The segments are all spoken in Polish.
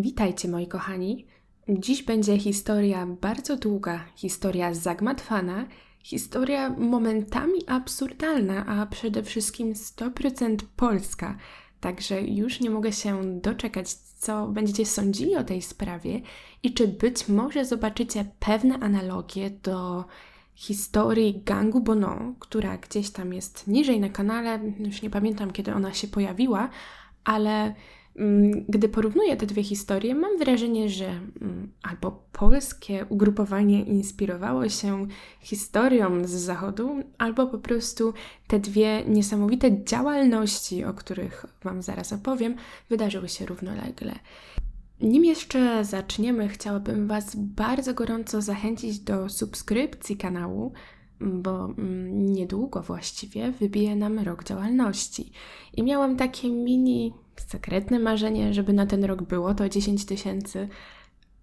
Witajcie moi kochani. Dziś będzie historia bardzo długa, historia zagmatwana, historia momentami absurdalna, a przede wszystkim 100% polska. Także już nie mogę się doczekać, co będziecie sądzili o tej sprawie i czy być może zobaczycie pewne analogie do historii gangu Bono, która gdzieś tam jest niżej na kanale. Już nie pamiętam, kiedy ona się pojawiła, ale gdy porównuję te dwie historie, mam wrażenie, że mm, albo polskie ugrupowanie inspirowało się historią z zachodu, albo po prostu te dwie niesamowite działalności, o których Wam zaraz opowiem, wydarzyły się równolegle. Nim jeszcze zaczniemy, chciałabym Was bardzo gorąco zachęcić do subskrypcji kanału, bo mm, niedługo właściwie wybije nam rok działalności. I miałam takie mini sekretne marzenie, żeby na ten rok było to 10 tysięcy.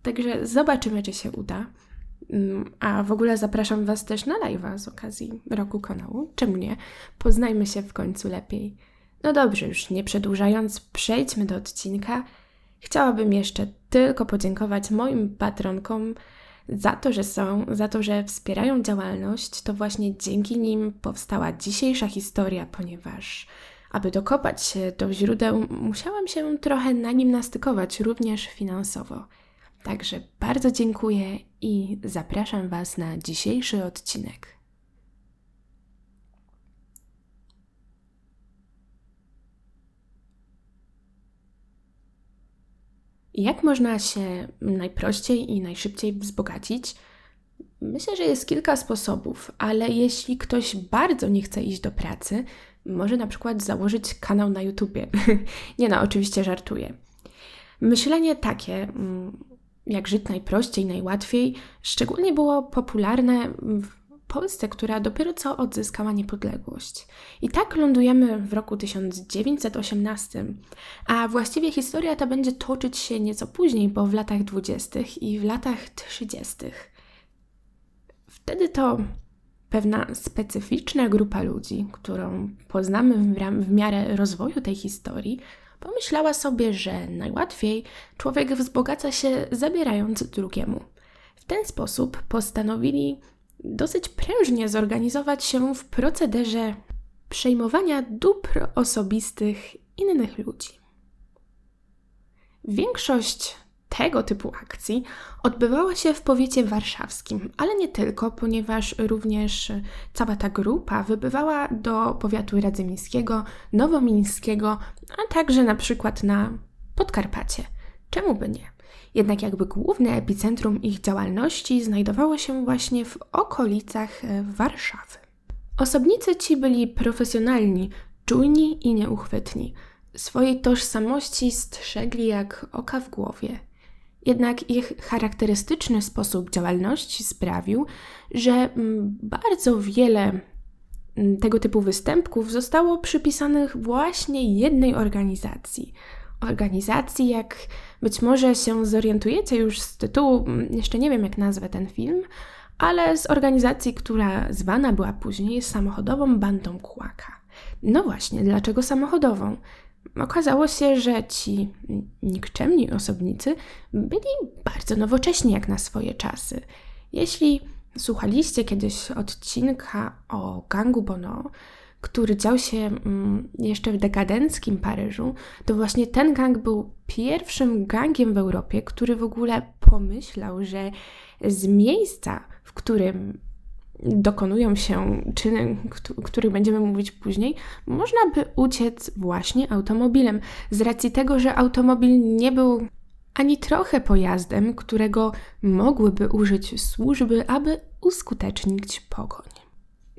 Także zobaczymy, czy się uda. Mm, a w ogóle zapraszam Was też na live'a z okazji roku kanału. Czemu nie? Poznajmy się w końcu lepiej. No dobrze, już nie przedłużając, przejdźmy do odcinka. Chciałabym jeszcze tylko podziękować moim patronkom za to, że są, za to, że wspierają działalność. To właśnie dzięki nim powstała dzisiejsza historia, ponieważ aby dokopać się do źródeł, musiałam się trochę na nim nastykować, również finansowo. Także bardzo dziękuję i zapraszam Was na dzisiejszy odcinek. Jak można się najprościej i najszybciej wzbogacić? Myślę, że jest kilka sposobów, ale jeśli ktoś bardzo nie chce iść do pracy, może na przykład założyć kanał na YouTubie. nie no, oczywiście żartuję. Myślenie takie, mm, jak żyć najprościej, najłatwiej, szczególnie było popularne w Polsce, która dopiero co odzyskała niepodległość. I tak lądujemy w roku 1918, a właściwie historia ta będzie toczyć się nieco później, bo w latach 20. i w latach 30. Wtedy to pewna specyficzna grupa ludzi, którą poznamy w, w miarę rozwoju tej historii, pomyślała sobie, że najłatwiej człowiek wzbogaca się zabierając drugiemu. W ten sposób postanowili dosyć prężnie zorganizować się w procederze przejmowania dóbr osobistych innych ludzi. Większość tego typu akcji odbywała się w powiecie warszawskim, ale nie tylko, ponieważ również cała ta grupa wybywała do powiatu radzymińskiego, nowomińskiego, a także na przykład na Podkarpacie. Czemu by nie? Jednak jakby główne epicentrum ich działalności znajdowało się właśnie w okolicach e, Warszawy. Osobnicy ci byli profesjonalni, czujni i nieuchwytni. Swojej tożsamości strzegli jak oka w głowie. Jednak ich charakterystyczny sposób działalności sprawił, że mm, bardzo wiele mm, tego typu występków zostało przypisanych właśnie jednej organizacji. Organizacji, jak być może się zorientujecie już z tytułu, mm, jeszcze nie wiem jak nazwę ten film, ale z organizacji, która zwana była później samochodową bandą Kłaka. No właśnie, dlaczego samochodową? Okazało się, że ci nikczemni osobnicy byli bardzo nowocześni jak na swoje czasy. Jeśli słuchaliście kiedyś odcinka o gangu Bono, który dział się mm, jeszcze w dekadenckim Paryżu, to właśnie ten gang był pierwszym gangiem w Europie, który w ogóle pomyślał, że z miejsca, w którym dokonują się czyny, których będziemy mówić później, można by uciec właśnie automobilem, z racji tego, że automobil nie był ani trochę pojazdem, którego mogłyby użyć służby, aby uskutecznić pogoń.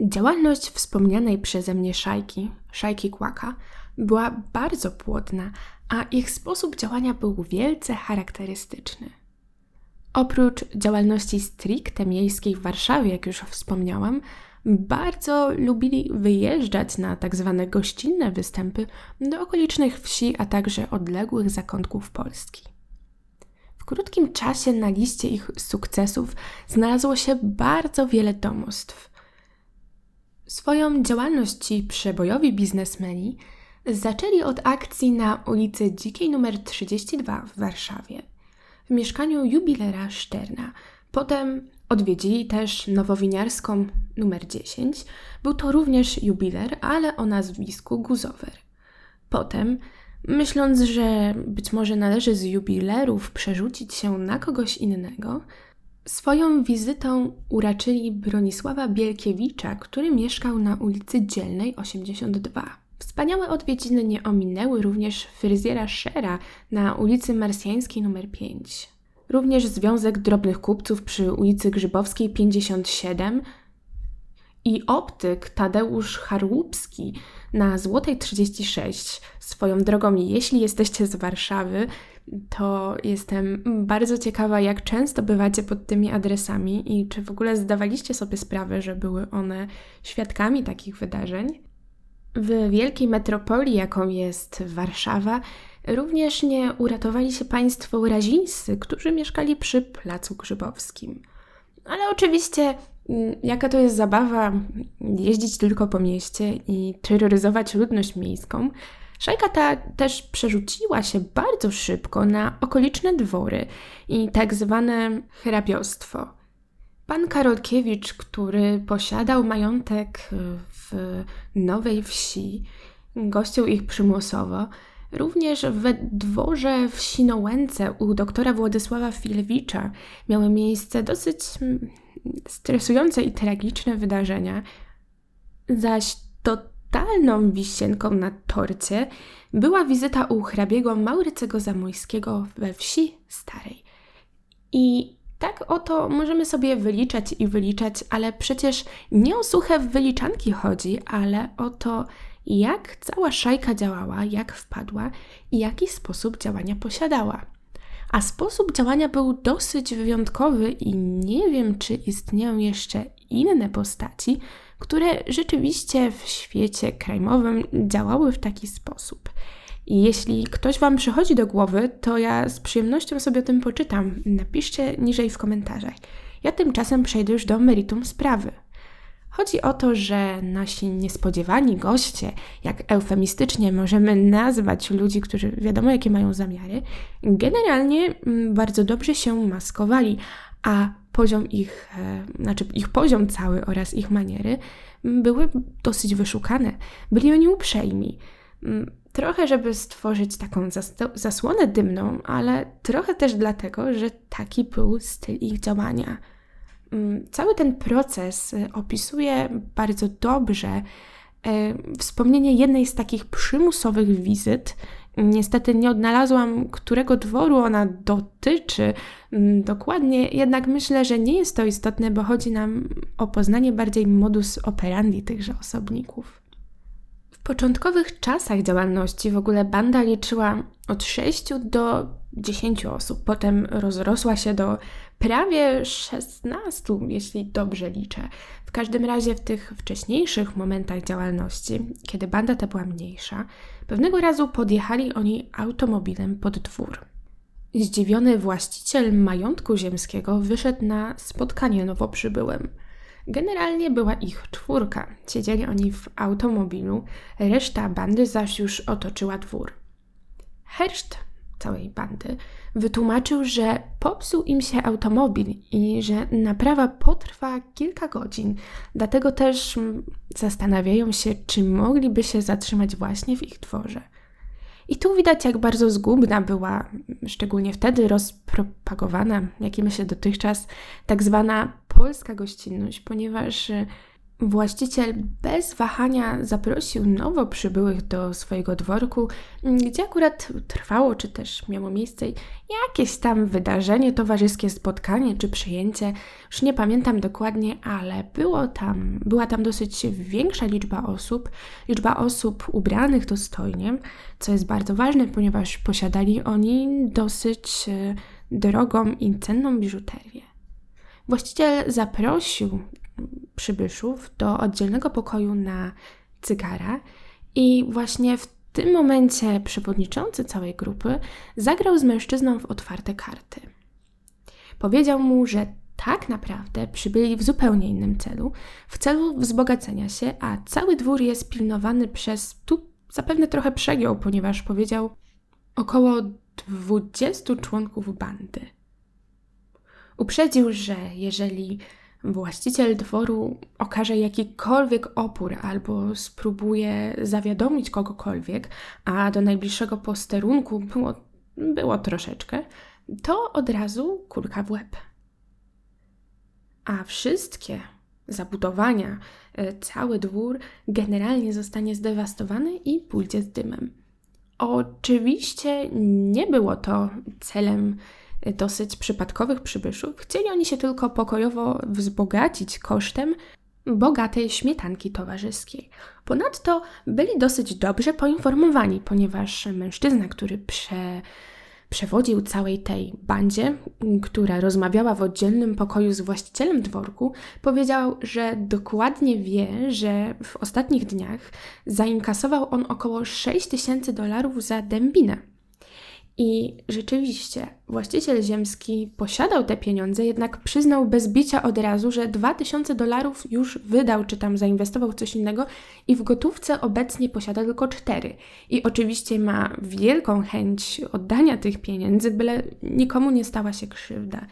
Działalność wspomnianej przeze mnie szajki, szajki Kłaka, była bardzo płodna, a ich sposób działania był wielce charakterystyczny. Oprócz działalności stricte miejskiej w Warszawie, jak już wspomniałam, bardzo lubili wyjeżdżać na tak zwane gościnne występy do okolicznych wsi, a także odległych zakątków Polski. W krótkim czasie na liście ich sukcesów znalazło się bardzo wiele domostw. Swoją działalność ci przebojowi biznesmeni Zaczęli od akcji na ulicy Dzikiej nr 32 w Warszawie, w mieszkaniu jubilera Szterna. Potem odwiedzili też nowowiniarską numer 10. Był to również jubiler, ale o nazwisku Guzower. Potem, myśląc, że być może należy z jubilerów przerzucić się na kogoś innego, swoją wizytą uraczyli Bronisława Bielkiewicza, który mieszkał na ulicy Dzielnej 82. Wspaniałe odwiedziny nie ominęły również fryzjera Szera na ulicy Marsjańskiej nr 5. Również Związek Drobnych Kupców przy ulicy Grzybowskiej 57 i optyk Tadeusz Harłupski na Złotej 36. Swoją drogą, jeśli jesteście z Warszawy, to jestem bardzo ciekawa, jak często bywacie pod tymi adresami i czy w ogóle zdawaliście sobie sprawę, że były one świadkami takich wydarzeń. W wielkiej metropolii, jaką jest Warszawa, również nie uratowali się państwo razińscy, którzy mieszkali przy Placu Grzybowskim. Ale oczywiście, mm, jaka to jest zabawa jeździć tylko po mieście i terroryzować ludność miejską, Szajka ta też przerzuciła się bardzo szybko na okoliczne dwory i tak zwane hrabiostwo. Pan Karolkiewicz, który posiadał majątek w Nowej Wsi, gościł ich przymusowo, również we dworze w Sinołęce u doktora Władysława Filewicza miały miejsce dosyć mm, stresujące i tragiczne wydarzenia, zaś totalną wisienką na torcie była wizyta u hrabiego Maurycego Zamojskiego we wsi starej. I tak oto możemy sobie wyliczać i wyliczać, ale przecież nie o suche wyliczanki chodzi, ale o to, jak cała szajka działała, jak wpadła i jaki sposób działania posiadała. A sposób działania był dosyć wyjątkowy i nie wiem, czy istnieją jeszcze inne postaci, które rzeczywiście w świecie krajmowym działały w taki sposób. I jeśli ktoś Wam przychodzi do głowy, to ja z przyjemnością sobie o tym poczytam. Napiszcie niżej w komentarzach. Ja tymczasem przejdę już do meritum sprawy. Chodzi o to, że nasi niespodziewani goście, jak eufemistycznie możemy nazwać ludzi, którzy wiadomo jakie mają zamiary, generalnie mm, bardzo dobrze się maskowali, a poziom ich, e, znaczy ich poziom cały oraz ich maniery mm, były dosyć wyszukane. Byli oni uprzejmi. Trochę, żeby stworzyć taką zasłonę dymną, ale trochę też dlatego, że taki był styl ich działania. Mm, cały ten proces y, opisuje bardzo dobrze y, wspomnienie jednej z takich przymusowych wizyt. Niestety nie odnalazłam, którego dworu ona dotyczy mm, dokładnie, jednak myślę, że nie jest to istotne, bo chodzi nam o poznanie bardziej modus operandi tychże osobników. Początkowych czasach działalności w ogóle banda liczyła od 6 do 10 osób, potem rozrosła się do prawie 16, jeśli dobrze liczę. W każdym razie w tych wcześniejszych momentach działalności, kiedy banda ta była mniejsza, pewnego razu podjechali oni automobilem pod dwór. Zdziwiony właściciel majątku ziemskiego wyszedł na spotkanie nowo przybyłym. Generalnie była ich czwórka. Siedzieli oni w automobilu, reszta bandy zaś już otoczyła dwór. Herszt całej bandy wytłumaczył, że popsuł im się automobil i że naprawa potrwa kilka godzin. Dlatego też mm, zastanawiają się, czy mogliby się zatrzymać właśnie w ich dworze. I tu widać, jak bardzo zgubna była, szczególnie wtedy rozpropagowana, jak i myślę dotychczas, tak zwana polska gościnność, ponieważ Właściciel bez wahania zaprosił nowo przybyłych do swojego dworku, gdzie akurat trwało, czy też miało miejsce jakieś tam wydarzenie, towarzyskie spotkanie czy przyjęcie. Już nie pamiętam dokładnie, ale było tam, była tam dosyć większa liczba osób, liczba osób ubranych dostojnie, co jest bardzo ważne, ponieważ posiadali oni dosyć e, drogą i cenną biżuterię. Właściciel zaprosił przybyszów do oddzielnego pokoju na cygara i właśnie w tym momencie przewodniczący całej grupy zagrał z mężczyzną w otwarte karty. Powiedział mu, że tak naprawdę przybyli w zupełnie innym celu, w celu wzbogacenia się, a cały dwór jest pilnowany przez tu zapewne trochę przegiął, ponieważ powiedział około 20 członków bandy. Uprzedził, że jeżeli właściciel dworu okaże jakikolwiek opór albo spróbuje zawiadomić kogokolwiek, a do najbliższego posterunku było, było troszeczkę, to od razu kulka w łeb. A wszystkie zabudowania, e, cały dwór generalnie zostanie zdewastowany i pójdzie z dymem. Oczywiście nie było to celem dosyć przypadkowych przybyszów. Chcieli oni się tylko pokojowo wzbogacić kosztem bogatej śmietanki towarzyskiej. Ponadto byli dosyć dobrze poinformowani, ponieważ mężczyzna, który prze, przewodził całej tej bandzie, która rozmawiała w oddzielnym pokoju z właścicielem dworku, powiedział, że dokładnie wie, że w ostatnich dniach zainkasował on około 6 tysięcy dolarów za dębinę i rzeczywiście, właściciel ziemski posiadał te pieniądze, jednak przyznał bez bicia od razu, że 2000 dolarów już wydał, czy tam zainwestował w coś innego i w gotówce obecnie posiada tylko 4. I oczywiście ma wielką chęć oddania tych pieniędzy, byle nikomu nie stała się krzywda.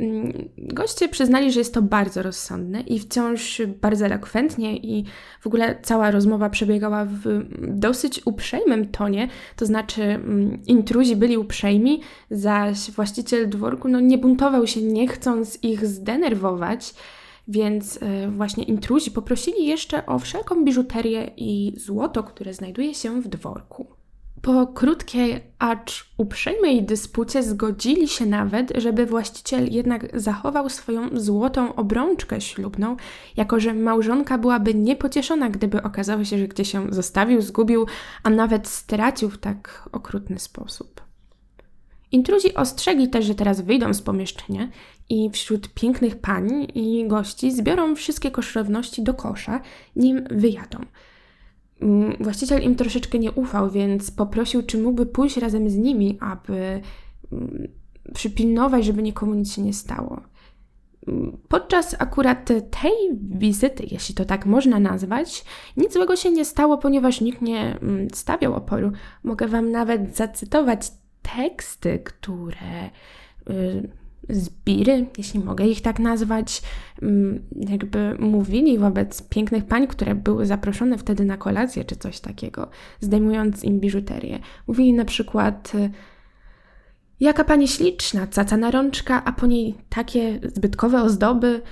Mm, goście przyznali, że jest to bardzo rozsądne i wciąż bardzo elokwentnie, i w ogóle cała rozmowa przebiegała w dosyć uprzejmym tonie, to znaczy mm, intruzi byli uprzejmi, zaś właściciel dworku no, nie buntował się, nie chcąc ich zdenerwować, więc e, właśnie intruzi poprosili jeszcze o wszelką biżuterię i złoto, które znajduje się w dworku. Po krótkiej, acz uprzejmej dyspucie zgodzili się nawet, żeby właściciel jednak zachował swoją złotą obrączkę ślubną, jako że małżonka byłaby niepocieszona, gdyby okazało się, że gdzieś się zostawił, zgubił, a nawet stracił w tak okrutny sposób. Intruzi ostrzegli też, że teraz wyjdą z pomieszczenia i wśród pięknych pań i gości zbiorą wszystkie kosztowności do kosza, nim wyjadą – właściciel im troszeczkę nie ufał, więc poprosił, czy mógłby pójść razem z nimi, aby przypilnować, żeby nikomu nic się nie stało. Podczas akurat tej wizyty, jeśli to tak można nazwać, nic złego się nie stało, ponieważ nikt nie stawiał oporu. Mogę Wam nawet zacytować teksty, które y, zbiry, jeśli mogę ich tak nazwać, mm, jakby mówili wobec pięknych pań, które były zaproszone wtedy na kolację czy coś takiego, zdejmując im biżuterię. Mówili na przykład jaka pani śliczna, cacana rączka, a po niej takie zbytkowe ozdoby.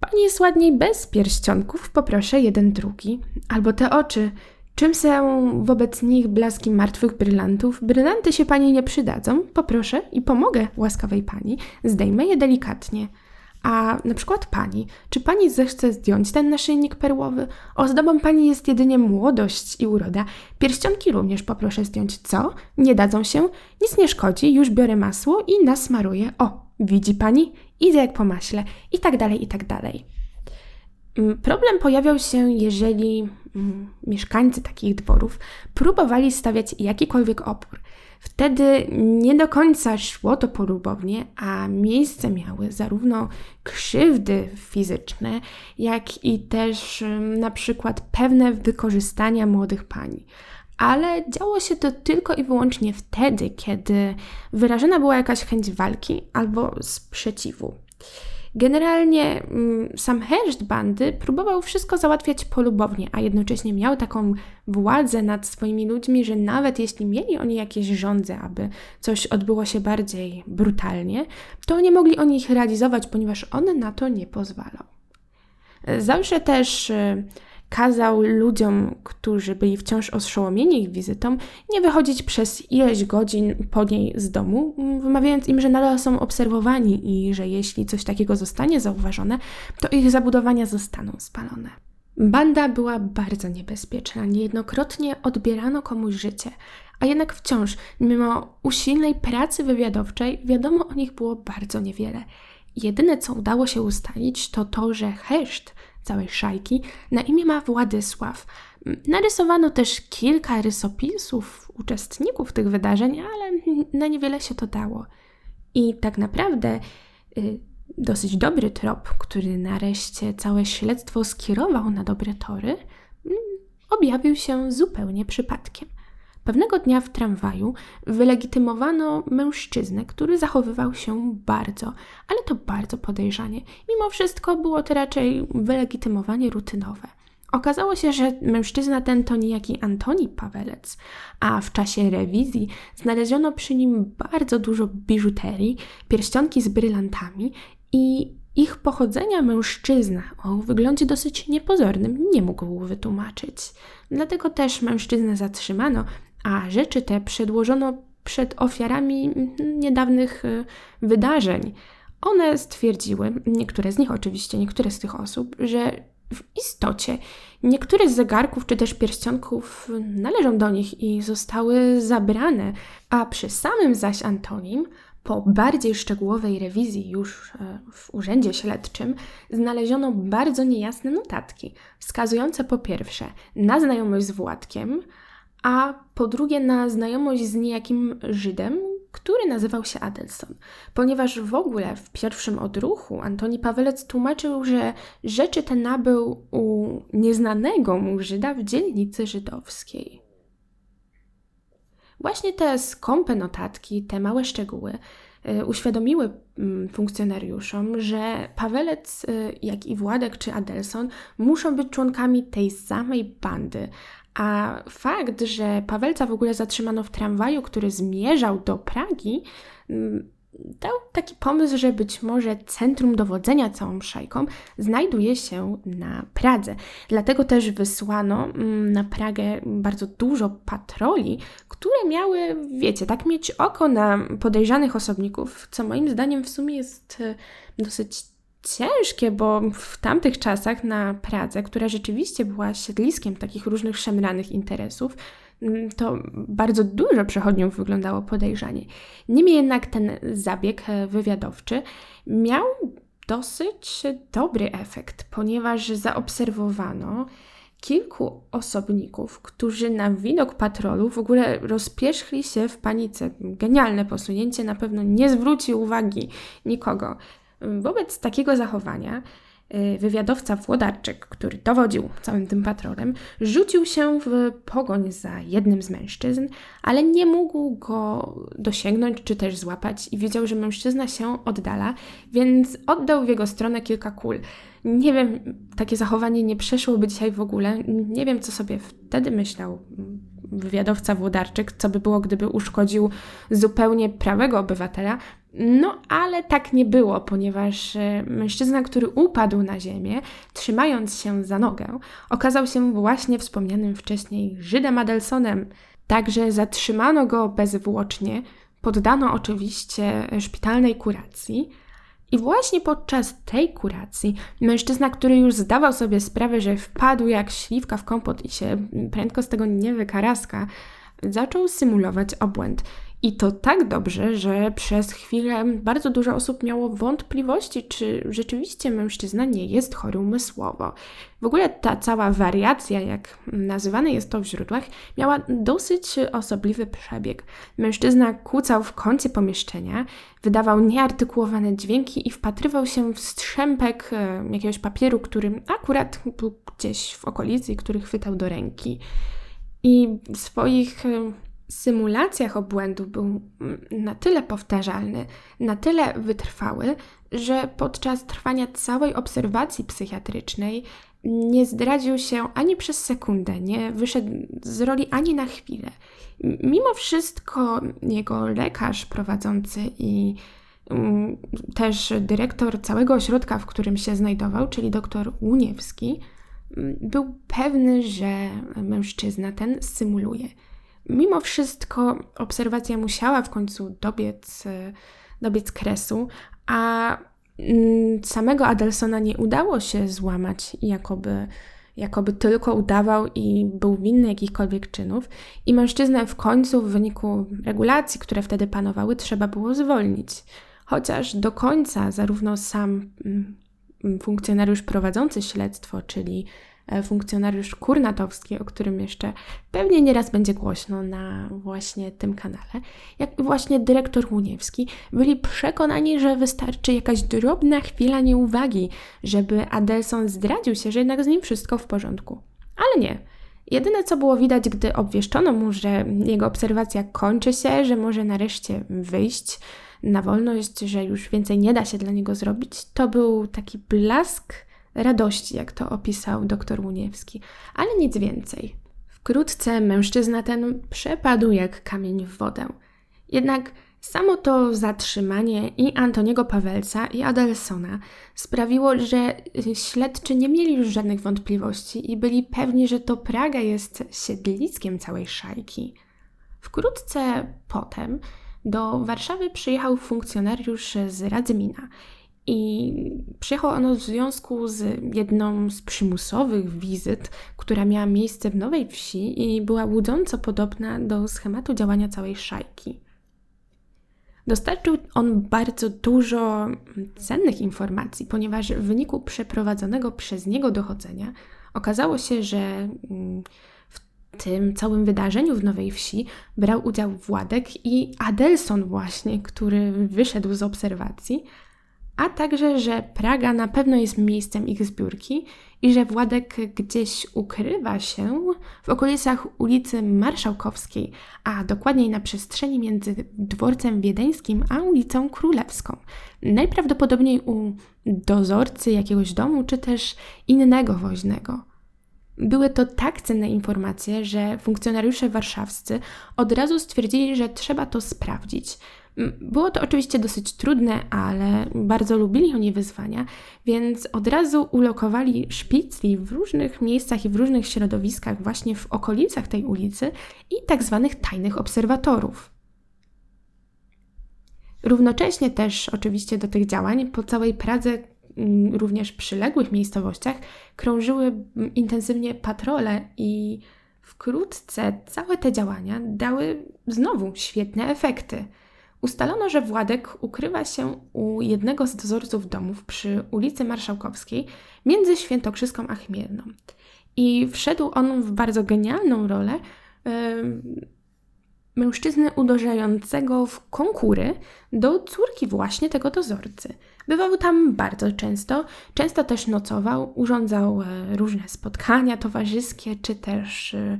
Pani jest ładniej bez pierścionków, poproszę jeden drugi. Albo te oczy, Czym są wobec nich blaski martwych brylantów? Brylanty się pani nie przydadzą. Poproszę i pomogę łaskawej pani. Zdejmę je delikatnie. A na przykład pani, czy pani zechce zdjąć ten naszyjnik perłowy? Ozdobą pani jest jedynie młodość i uroda. Pierścionki również poproszę zdjąć. Co? Nie dadzą się? Nic nie szkodzi, już biorę masło i nasmaruję. O, widzi pani? Idę jak po maśle. I tak dalej, i tak dalej. Mm, problem pojawiał się, jeżeli mm, mieszkańcy takich dworów próbowali stawiać jakikolwiek opór. Wtedy nie do końca szło to polubownie, a miejsce miały zarówno krzywdy fizyczne, jak i też mm, na przykład pewne wykorzystania młodych pani. Ale działo się to tylko i wyłącznie wtedy, kiedy wyrażona była jakaś chęć walki albo sprzeciwu. Generalnie mm, sam herszt bandy próbował wszystko załatwiać polubownie, a jednocześnie miał taką władzę nad swoimi ludźmi, że nawet jeśli mieli oni jakieś rządze, aby coś odbyło się bardziej brutalnie, to nie mogli oni ich realizować, ponieważ on na to nie pozwalał. Zawsze też y, kazał ludziom, którzy byli wciąż oszołomieni ich wizytą, nie wychodzić przez ileś godzin po niej z domu, wymawiając im, że nadal są obserwowani i że jeśli coś takiego zostanie zauważone, to ich zabudowania zostaną spalone. Banda była bardzo niebezpieczna, niejednokrotnie odbierano komuś życie, a jednak wciąż, mimo usilnej pracy wywiadowczej, wiadomo o nich było bardzo niewiele. Jedyne, co udało się ustalić, to to, że Heszt całej szajki, na imię ma Władysław. Narysowano też kilka rysopisów uczestników tych wydarzeń, ale na niewiele się to dało. I tak naprawdę y, dosyć dobry trop, który nareszcie całe śledztwo skierował na dobre tory, mm, objawił się zupełnie przypadkiem. Pewnego dnia w tramwaju wylegitymowano mężczyznę, który zachowywał się bardzo, ale to bardzo podejrzanie. Mimo wszystko było to raczej wylegitymowanie rutynowe. Okazało się, że mężczyzna ten to niejaki Antoni Pawelec, a w czasie rewizji znaleziono przy nim bardzo dużo biżuterii, pierścionki z brylantami i ich pochodzenia mężczyzna o wyglądzie dosyć niepozornym nie mógł wytłumaczyć. Dlatego też mężczyznę zatrzymano, a rzeczy te przedłożono przed ofiarami niedawnych y, wydarzeń. One stwierdziły, niektóre z nich oczywiście, niektóre z tych osób, że w istocie niektóre z zegarków czy też pierścionków należą do nich i zostały zabrane, a przy samym zaś Antonim po bardziej szczegółowej rewizji już e, w urzędzie śledczym znaleziono bardzo niejasne notatki, wskazujące po pierwsze na znajomość z Władkiem, a po drugie na znajomość z niejakim Żydem, który nazywał się Adelson, ponieważ w ogóle w pierwszym odruchu Antoni Pawelec tłumaczył, że rzeczy te nabył u nieznanego mu Żyda w dzielnicy żydowskiej. Właśnie te skąpe notatki, te małe szczegóły y, uświadomiły mm, funkcjonariuszom, że Pawelec, y, jak i Władek czy Adelson muszą być członkami tej samej bandy, a fakt, że Pawelca w ogóle zatrzymano w tramwaju, który zmierzał do Pragi, mm, dał taki pomysł, że być może centrum dowodzenia całą szajką znajduje się na Pradze. Dlatego też wysłano mm, na Pragę bardzo dużo patroli, które miały, wiecie, tak mieć oko na podejrzanych osobników, co moim zdaniem w sumie jest e, dosyć ciężkie, bo w tamtych czasach na Pradze, która rzeczywiście była siedliskiem takich różnych szemranych interesów, mm, to bardzo dużo przechodniów wyglądało podejrzanie. Niemniej jednak ten zabieg e, wywiadowczy miał dosyć dobry efekt, ponieważ zaobserwowano kilku osobników, którzy na widok patrolu w ogóle rozpierzchli się w panice. Genialne posunięcie, na pewno nie zwróci uwagi nikogo. Wobec takiego zachowania y, wywiadowca Włodarczyk, który dowodził całym tym patrolem, rzucił się w pogoń za jednym z mężczyzn, ale nie mógł go dosięgnąć czy też złapać i wiedział, że mężczyzna się oddala, więc oddał w jego stronę kilka kul. Nie wiem, takie zachowanie nie przeszłoby dzisiaj w ogóle. Nie wiem, co sobie wtedy myślał wywiadowca Włodarczyk, co by było, gdyby uszkodził zupełnie prawego obywatela, no, ale tak nie było, ponieważ e, mężczyzna, który upadł na ziemię, trzymając się za nogę, okazał się właśnie wspomnianym wcześniej Żydem Adelsonem. Także zatrzymano go bezwłocznie, poddano oczywiście szpitalnej kuracji. I właśnie podczas tej kuracji mężczyzna, który już zdawał sobie sprawę, że wpadł jak śliwka w kompot i się prędko z tego nie wykaraska, zaczął symulować obłęd. I to tak dobrze, że przez chwilę bardzo dużo osób miało wątpliwości, czy rzeczywiście mężczyzna nie jest chory umysłowo. W ogóle ta cała wariacja, jak nazywane jest to w źródłach, miała dosyć osobliwy przebieg. Mężczyzna kłócał w kącie pomieszczenia, wydawał nieartykułowane dźwięki i wpatrywał się w strzępek e, jakiegoś papieru, który akurat był gdzieś w okolicy, który chwytał do ręki. I swoich e, symulacjach obłędu był na tyle powtarzalny, na tyle wytrwały, że podczas trwania całej obserwacji psychiatrycznej nie zdradził się ani przez sekundę, nie wyszedł z roli ani na chwilę. Mimo wszystko jego lekarz prowadzący i um, też dyrektor całego ośrodka, w którym się znajdował, czyli dr Łuniewski, był pewny, że mężczyzna ten symuluje. Mimo wszystko obserwacja musiała w końcu dobiec, e, dobiec kresu, a mm, samego Adelsona nie udało się złamać, jakoby, jakoby tylko udawał i był winny jakichkolwiek czynów. I mężczyznę w końcu w wyniku regulacji, które wtedy panowały, trzeba było zwolnić. Chociaż do końca zarówno sam mm, funkcjonariusz prowadzący śledztwo, czyli funkcjonariusz Kurnatowski, o którym jeszcze pewnie nieraz będzie głośno na właśnie tym kanale, jak i właśnie dyrektor Łuniewski, byli przekonani, że wystarczy jakaś drobna chwila nieuwagi, żeby Adelson zdradził się, że jednak z nim wszystko w porządku. Ale nie. Jedyne co było widać, gdy obwieszczono mu, że jego obserwacja kończy się, że może nareszcie wyjść na wolność, że już więcej nie da się dla niego zrobić, to był taki blask radości, jak to opisał dr Łuniewski, ale nic więcej. Wkrótce mężczyzna ten przepadł jak kamień w wodę. Jednak Samo to zatrzymanie i Antoniego Pawelca i Adelsona sprawiło, że śledczy nie mieli już żadnych wątpliwości i byli pewni, że to Praga jest siedliskiem całej szajki. Wkrótce potem do Warszawy przyjechał funkcjonariusz z Radzymina i przyjechał ono w związku z jedną z przymusowych wizyt, która miała miejsce w Nowej Wsi i była łudząco podobna do schematu działania całej szajki. Dostarczył on bardzo dużo cennych informacji, ponieważ w wyniku przeprowadzonego przez niego dochodzenia okazało się, że mm, w tym całym wydarzeniu w Nowej Wsi brał udział Władek i Adelson właśnie, który wyszedł z obserwacji, a także, że Praga na pewno jest miejscem ich zbiórki i że Władek gdzieś ukrywa się w okolicach ulicy Marszałkowskiej, a dokładniej na przestrzeni między dworcem wiedeńskim a ulicą Królewską. Najprawdopodobniej u dozorcy jakiegoś domu, czy też innego woźnego. Były to tak cenne informacje, że funkcjonariusze warszawscy od razu stwierdzili, że trzeba to sprawdzić. Było to oczywiście dosyć trudne, ale bardzo lubili oni wyzwania, więc od razu ulokowali szpicli w różnych miejscach i w różnych środowiskach, właśnie w okolicach tej ulicy i tak zwanych tajnych obserwatorów. Równocześnie też oczywiście do tych działań po całej Pradze, mm, również przyległych miejscowościach, krążyły mm, intensywnie patrole i wkrótce całe te działania dały znowu świetne efekty. Ustalono, że Władek ukrywa się u jednego z dozorców domów przy ulicy Marszałkowskiej między Świętokrzyską a Chmielną. I wszedł on w bardzo genialną rolę yy, mężczyzny uderzającego w konkury do córki właśnie tego dozorcy. Bywał tam bardzo często, często też nocował, urządzał e, różne spotkania towarzyskie czy też e,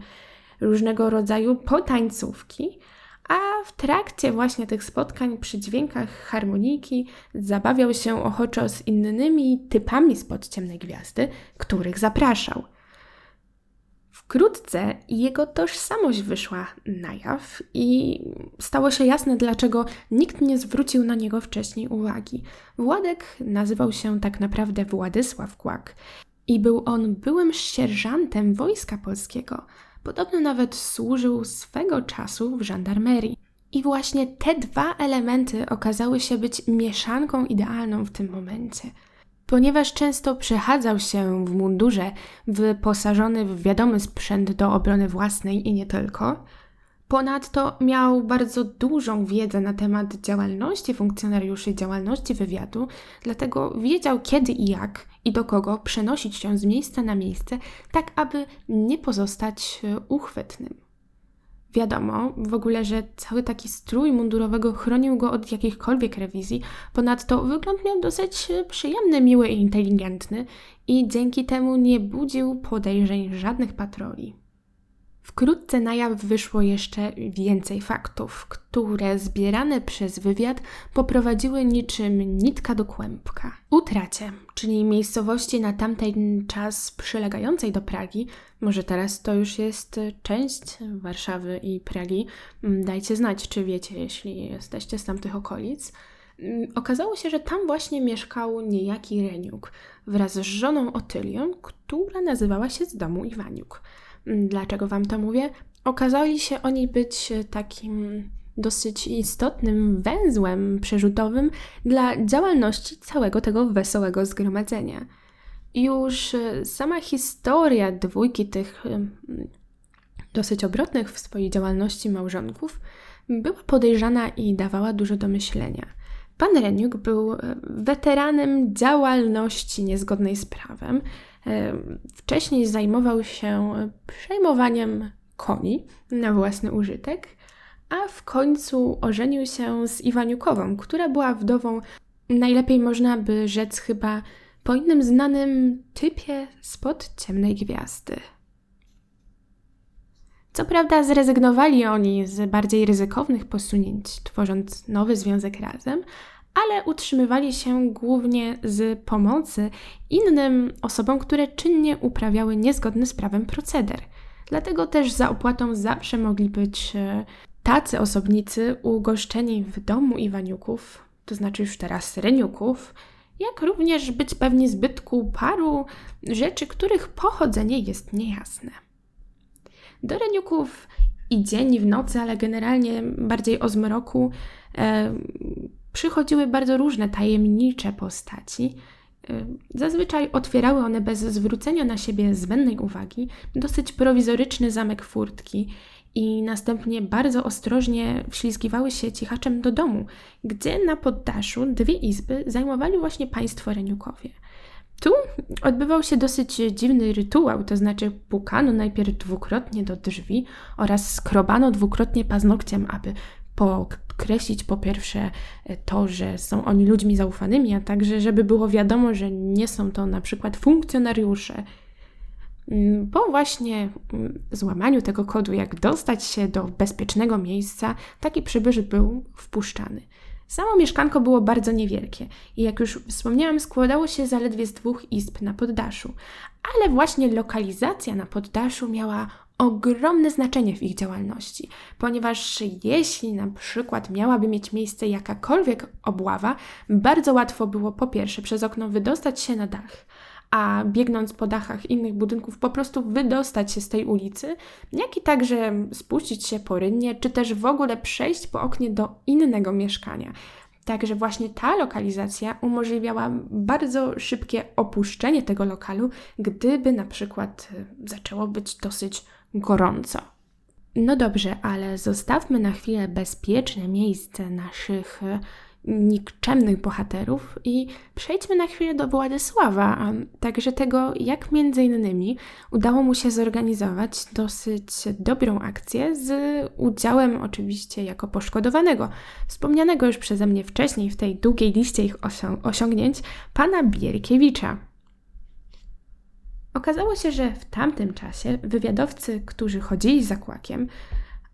różnego rodzaju potańcówki a w trakcie właśnie tych spotkań przy dźwiękach harmoniki zabawiał się ochoczo z innymi typami spod ciemnej gwiazdy, których zapraszał. Wkrótce jego tożsamość wyszła na jaw i stało się jasne, dlaczego nikt nie zwrócił na niego wcześniej uwagi. Władek nazywał się tak naprawdę Władysław Kłak i był on byłym sierżantem wojska polskiego – Podobno nawet służył swego czasu w żandarmerii. I właśnie te dwa elementy okazały się być mieszanką idealną w tym momencie. Ponieważ często przechadzał się w mundurze wyposażony w wiadomy sprzęt do obrony własnej i nie tylko, Ponadto miał bardzo dużą wiedzę na temat działalności funkcjonariuszy, działalności wywiadu, dlatego wiedział kiedy i jak i do kogo przenosić się z miejsca na miejsce, tak aby nie pozostać e, uchwytnym. Wiadomo w ogóle, że cały taki strój mundurowego chronił go od jakichkolwiek rewizji, ponadto wygląd miał dosyć e, przyjemny, miły i inteligentny i dzięki temu nie budził podejrzeń żadnych patroli. Wkrótce na jaw wyszło jeszcze więcej faktów, które zbierane przez wywiad poprowadziły niczym nitka do kłębka. Utracie, czyli miejscowości na tamten czas przylegającej do Pragi, może teraz to już jest część Warszawy i Pragi, mm, dajcie znać, czy wiecie, jeśli jesteście z tamtych okolic. Mm, okazało się, że tam właśnie mieszkał niejaki Reniuk wraz z żoną Otylią, która nazywała się z domu Iwaniuk. Mm, dlaczego Wam to mówię? Okazali się oni być e, takim dosyć istotnym węzłem przerzutowym dla działalności całego tego wesołego zgromadzenia. Już e, sama historia dwójki tych e, dosyć obrotnych w swojej działalności małżonków była podejrzana i dawała dużo do myślenia. Pan Reniuk był weteranem działalności niezgodnej z prawem, Wcześniej zajmował się przejmowaniem koni na własny użytek, a w końcu ożenił się z Iwaniukową, która była wdową, najlepiej można by rzec chyba po innym znanym typie spod ciemnej gwiazdy. Co prawda zrezygnowali oni z bardziej ryzykownych posunięć, tworząc nowy związek razem, ale utrzymywali się głównie z pomocy innym osobom, które czynnie uprawiały niezgodny z prawem proceder. Dlatego też za opłatą zawsze mogli być e, tacy osobnicy ugoszczeni w domu Iwaniuków, to znaczy już teraz Reniuków, jak również być pewni zbytku paru rzeczy, których pochodzenie jest niejasne. Do Reniuków i dzień, i w nocy, ale generalnie bardziej o zmroku, e, przychodziły bardzo różne tajemnicze postaci. E, zazwyczaj otwierały one bez zwrócenia na siebie zbędnej uwagi dosyć prowizoryczny zamek furtki i następnie bardzo ostrożnie wślizgiwały się cichaczem do domu, gdzie na poddaszu dwie izby zajmowali właśnie państwo Reniukowie. Tu odbywał się dosyć dziwny rytuał, to znaczy pukano najpierw dwukrotnie do drzwi oraz skrobano dwukrotnie paznokciem, aby podkreślić po pierwsze to, że są oni ludźmi zaufanymi, a także żeby było wiadomo, że nie są to na przykład funkcjonariusze. Po właśnie mm, złamaniu tego kodu, jak dostać się do bezpiecznego miejsca, taki przybysz był wpuszczany. Samo mieszkanko było bardzo niewielkie i jak już wspomniałam, składało się zaledwie z dwóch izb na poddaszu, ale właśnie lokalizacja na poddaszu miała ogromne znaczenie w ich działalności, ponieważ jeśli na przykład miałaby mieć miejsce jakakolwiek obława, bardzo łatwo było po pierwsze przez okno wydostać się na dach, a biegnąc po dachach innych budynków po prostu wydostać się z tej ulicy, jak i także spuścić się po rynnie, czy też w ogóle przejść po oknie do innego mieszkania. Także właśnie ta lokalizacja umożliwiała bardzo szybkie opuszczenie tego lokalu, gdyby na przykład y, zaczęło być dosyć gorąco. No dobrze, ale zostawmy na chwilę bezpieczne miejsce naszych y, nikczemnych bohaterów i przejdźmy na chwilę do Władysława, a także tego, jak między innymi udało mu się zorganizować dosyć dobrą akcję z udziałem oczywiście jako poszkodowanego, wspomnianego już przeze mnie wcześniej w tej długiej liście ich osiągnięć, pana Bierkiewicza. Okazało się, że w tamtym czasie wywiadowcy, którzy chodzili za kłakiem,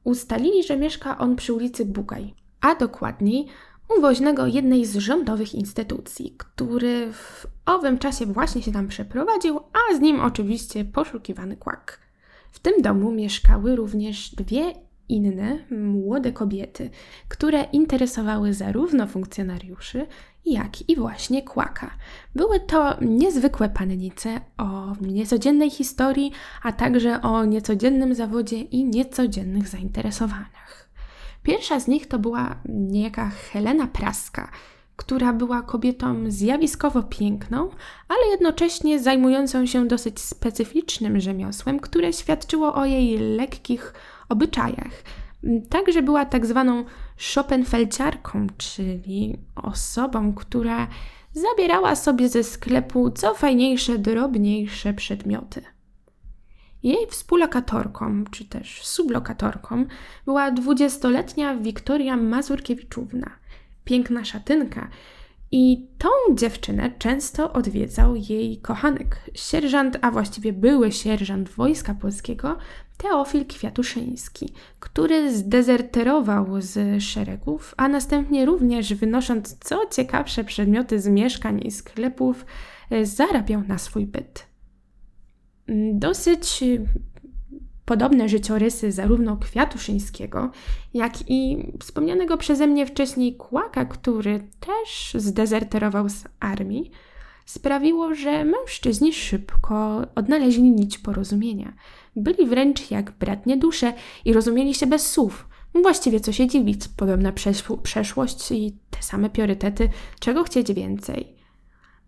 ustalili, że mieszka on przy ulicy Bugaj, a dokładniej uwoźnego jednej z rządowych instytucji, który w owym czasie właśnie się tam przeprowadził, a z nim oczywiście poszukiwany kłak. W tym domu mieszkały również dwie inne młode kobiety, które interesowały zarówno funkcjonariuszy, jak i właśnie kłaka. Były to niezwykłe pannice o niecodziennej historii, a także o niecodziennym zawodzie i niecodziennych zainteresowaniach. Pierwsza z nich to była niejaka Helena Praska, która była kobietą zjawiskowo piękną, ale jednocześnie zajmującą się dosyć specyficznym rzemiosłem, które świadczyło o jej lekkich obyczajach. Także była tak zwaną Schopenfelciarką, czyli osobą, która zabierała sobie ze sklepu co fajniejsze, drobniejsze przedmioty. Jej współlokatorką, czy też sublokatorką, była dwudziestoletnia Wiktoria Mazurkiewiczówna, piękna szatynka. I tą dziewczynę często odwiedzał jej kochanek, sierżant, a właściwie były sierżant Wojska Polskiego, Teofil Kwiatuszyński, który zdezerterował z szeregów, a następnie również wynosząc co ciekawsze przedmioty z mieszkań i sklepów, zarabiał na swój byt. Dosyć podobne życiorysy zarówno Kwiatuszyńskiego, jak i wspomnianego przeze mnie wcześniej Kłaka, który też zdezerterował z armii, sprawiło, że mężczyźni szybko odnaleźli nić porozumienia. Byli wręcz jak bratnie dusze i rozumieli się bez słów. Właściwie co się dziwić, podobna przeszłość i te same priorytety, czego chcieć więcej.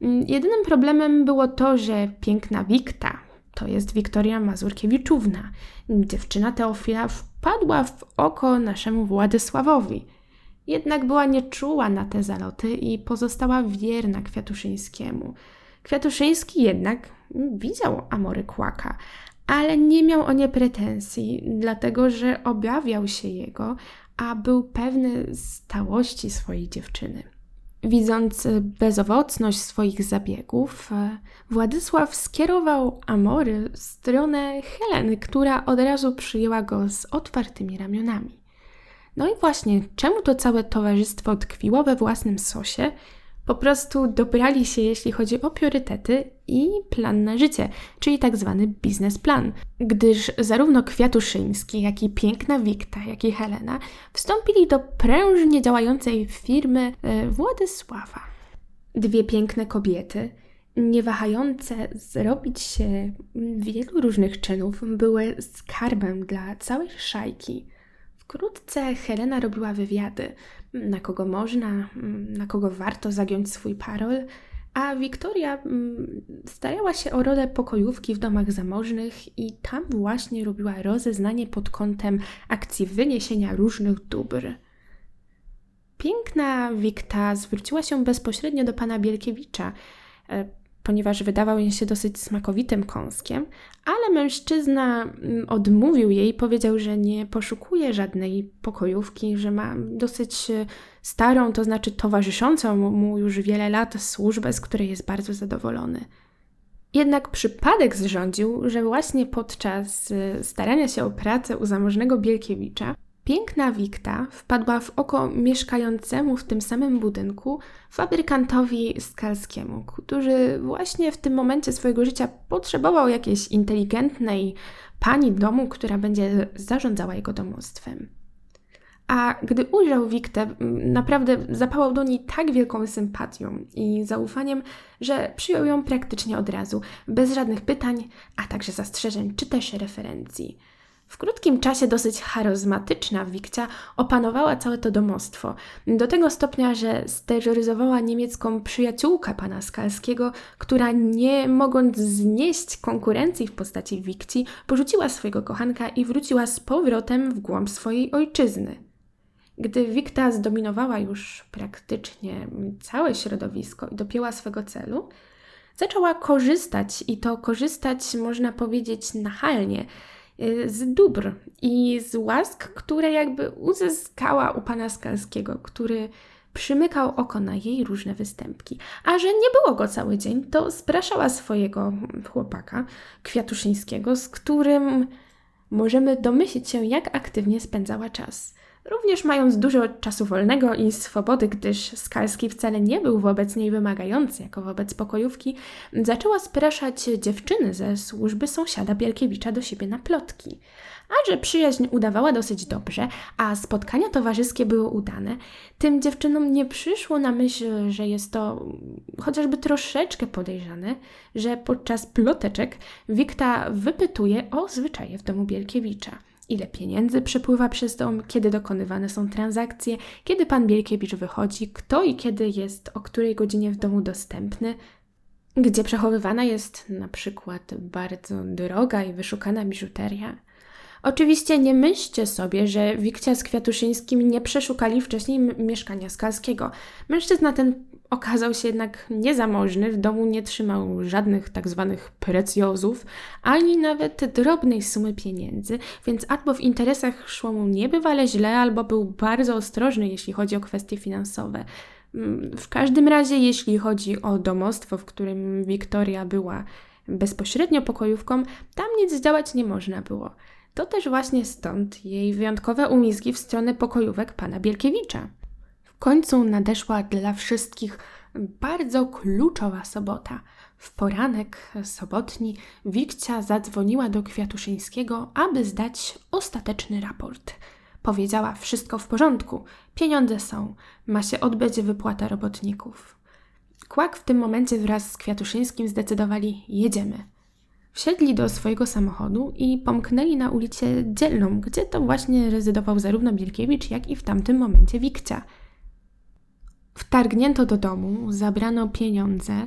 Mm, jedynym problemem było to, że piękna Wikta, to jest Wiktoria Mazurkiewiczówna. Dziewczyna Teofila wpadła w oko naszemu Władysławowi. Jednak była nieczuła na te zaloty i pozostała wierna Kwiatuszyńskiemu. Kwiatuszyński jednak widział Amory Kłaka, ale nie miał o nie pretensji, dlatego że obawiał się jego, a był pewny stałości swojej dziewczyny. Widząc bezowocność swoich zabiegów, Władysław skierował Amory w stronę Heleny, która od razu przyjęła go z otwartymi ramionami. No i właśnie, czemu to całe towarzystwo tkwiło we własnym sosie? Po prostu dobrali się, jeśli chodzi o priorytety i plan na życie, czyli tak zwany biznesplan, gdyż zarówno Kwiatuszyński, jak i piękna Wikta, jak i Helena wstąpili do prężnie działającej firmy e, Władysława. Dwie piękne kobiety, nie wahające zrobić się wielu różnych czynów, były skarbem dla całej szajki. Wkrótce Helena robiła wywiady, na kogo można, na kogo warto zagiąć swój parol, a Wiktoria mm, starała się o rolę pokojówki w domach zamożnych i tam właśnie robiła rozeznanie pod kątem akcji wyniesienia różnych dóbr. Piękna Wikta zwróciła się bezpośrednio do pana Bielkiewicza, e, ponieważ wydawał jej się dosyć smakowitym kąskiem, ale mężczyzna mm, odmówił jej, powiedział, że nie poszukuje żadnej pokojówki, że ma dosyć e, starą, to znaczy towarzyszącą mu już wiele lat służbę, z której jest bardzo zadowolony. Jednak przypadek zrządził, że właśnie podczas e, starania się o pracę u zamożnego Bielkiewicza Piękna Wikta wpadła w oko mieszkającemu w tym samym budynku fabrykantowi Skalskiemu, który właśnie w tym momencie swojego życia potrzebował jakiejś inteligentnej pani domu, która będzie zarządzała jego domostwem. A gdy ujrzał Wiktę, naprawdę zapałał do niej tak wielką sympatią i zaufaniem, że przyjął ją praktycznie od razu, bez żadnych pytań, a także zastrzeżeń czy też referencji. W krótkim czasie dosyć charyzmatyczna Wikcia opanowała całe to domostwo, do tego stopnia, że steroryzowała niemiecką przyjaciółkę pana Skalskiego, która nie mogąc znieść konkurencji w postaci Wikci, porzuciła swojego kochanka i wróciła z powrotem w głąb swojej ojczyzny. Gdy Wikta zdominowała już praktycznie całe środowisko i dopięła swego celu, zaczęła korzystać i to korzystać można powiedzieć nachalnie z dóbr i z łask, które jakby uzyskała u pana Skalskiego, który przymykał oko na jej różne występki. A że nie było go cały dzień, to spraszała swojego chłopaka, Kwiatuszyńskiego, z którym możemy domyślić się, jak aktywnie spędzała czas. Również mając dużo czasu wolnego i swobody, gdyż Skalski wcale nie był wobec niej wymagający, jako wobec pokojówki, zaczęła spraszać dziewczyny ze służby sąsiada Bielkiewicza do siebie na plotki. A że przyjaźń udawała dosyć dobrze, a spotkania towarzyskie były udane, tym dziewczynom nie przyszło na myśl, że jest to chociażby troszeczkę podejrzane, że podczas ploteczek Wikta wypytuje o zwyczaje w domu Bielkiewicza ile pieniędzy przepływa przez dom, kiedy dokonywane są transakcje, kiedy pan Bielkiewicz wychodzi, kto i kiedy jest o której godzinie w domu dostępny, gdzie przechowywana jest na przykład bardzo droga i wyszukana biżuteria. Oczywiście nie myślcie sobie, że Wikcia z Kwiatuszyńskim nie przeszukali wcześniej mieszkania Skalskiego. Mężczyzna ten okazał się jednak niezamożny, w domu nie trzymał żadnych tak zwanych precjozów, ani nawet drobnej sumy pieniędzy, więc albo w interesach szło mu niebywale źle, albo był bardzo ostrożny, jeśli chodzi o kwestie finansowe. Mm, w każdym razie, jeśli chodzi o domostwo, w którym Wiktoria była bezpośrednio pokojówką, tam nic zdziałać nie można było. To też właśnie stąd jej wyjątkowe umizgi w stronę pokojówek pana Bielkiewicza. Końcu nadeszła dla wszystkich bardzo kluczowa sobota. W poranek sobotni Wikcia zadzwoniła do Kwiatuszyńskiego, aby zdać ostateczny raport. Powiedziała: Wszystko w porządku, pieniądze są, ma się odbyć wypłata robotników. Kłak w tym momencie wraz z Kwiatuszyńskim zdecydowali: Jedziemy. Wsiedli do swojego samochodu i pomknęli na ulicę Dzielną, gdzie to właśnie rezydował zarówno Bielkiewicz, jak i w tamtym momencie Wikcia. Wtargnięto do domu, zabrano pieniądze,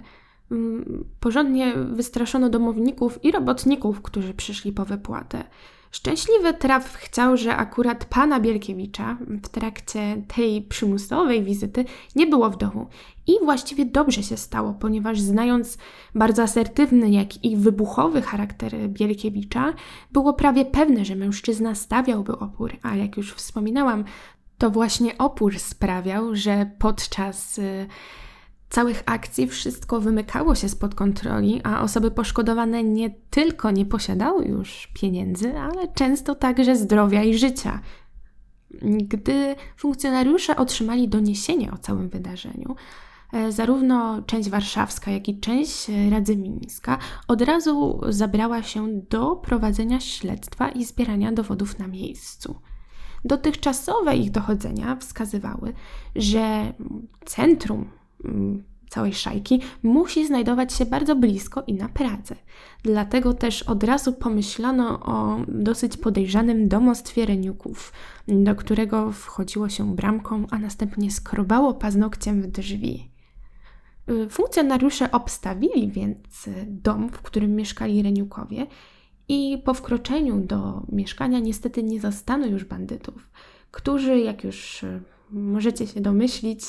mm, porządnie wystraszono domowników i robotników, którzy przyszli po wypłatę. Szczęśliwy traf chciał, że akurat pana Bielkiewicza w trakcie tej przymusowej wizyty nie było w domu. I właściwie dobrze się stało, ponieważ znając bardzo asertywny, jak i wybuchowy charakter Bielkiewicza, było prawie pewne, że mężczyzna stawiałby opór, a jak już wspominałam, To właśnie opór sprawiał, że podczas y, całych akcji wszystko wymykało się spod kontroli, a osoby poszkodowane nie tylko nie posiadały już pieniędzy, ale często także zdrowia i życia. Gdy funkcjonariusze otrzymali doniesienie o całym wydarzeniu, e, zarówno część warszawska, jak i część radzymińska od razu zabrała się do prowadzenia śledztwa i zbierania dowodów na miejscu. Dotychczasowe ich dochodzenia wskazywały, że centrum mm, całej szajki musi znajdować się bardzo blisko i na Pradze. Dlatego też od razu pomyślano o dosyć podejrzanym domostwie Reniuków, do którego wchodziło się bramką, a następnie skrobało paznokciem w drzwi. Y, funkcjonariusze obstawili więc dom, w którym mieszkali Reniukowie i po wkroczeniu do mieszkania niestety nie zastano już bandytów, którzy, jak już y, możecie się domyślić,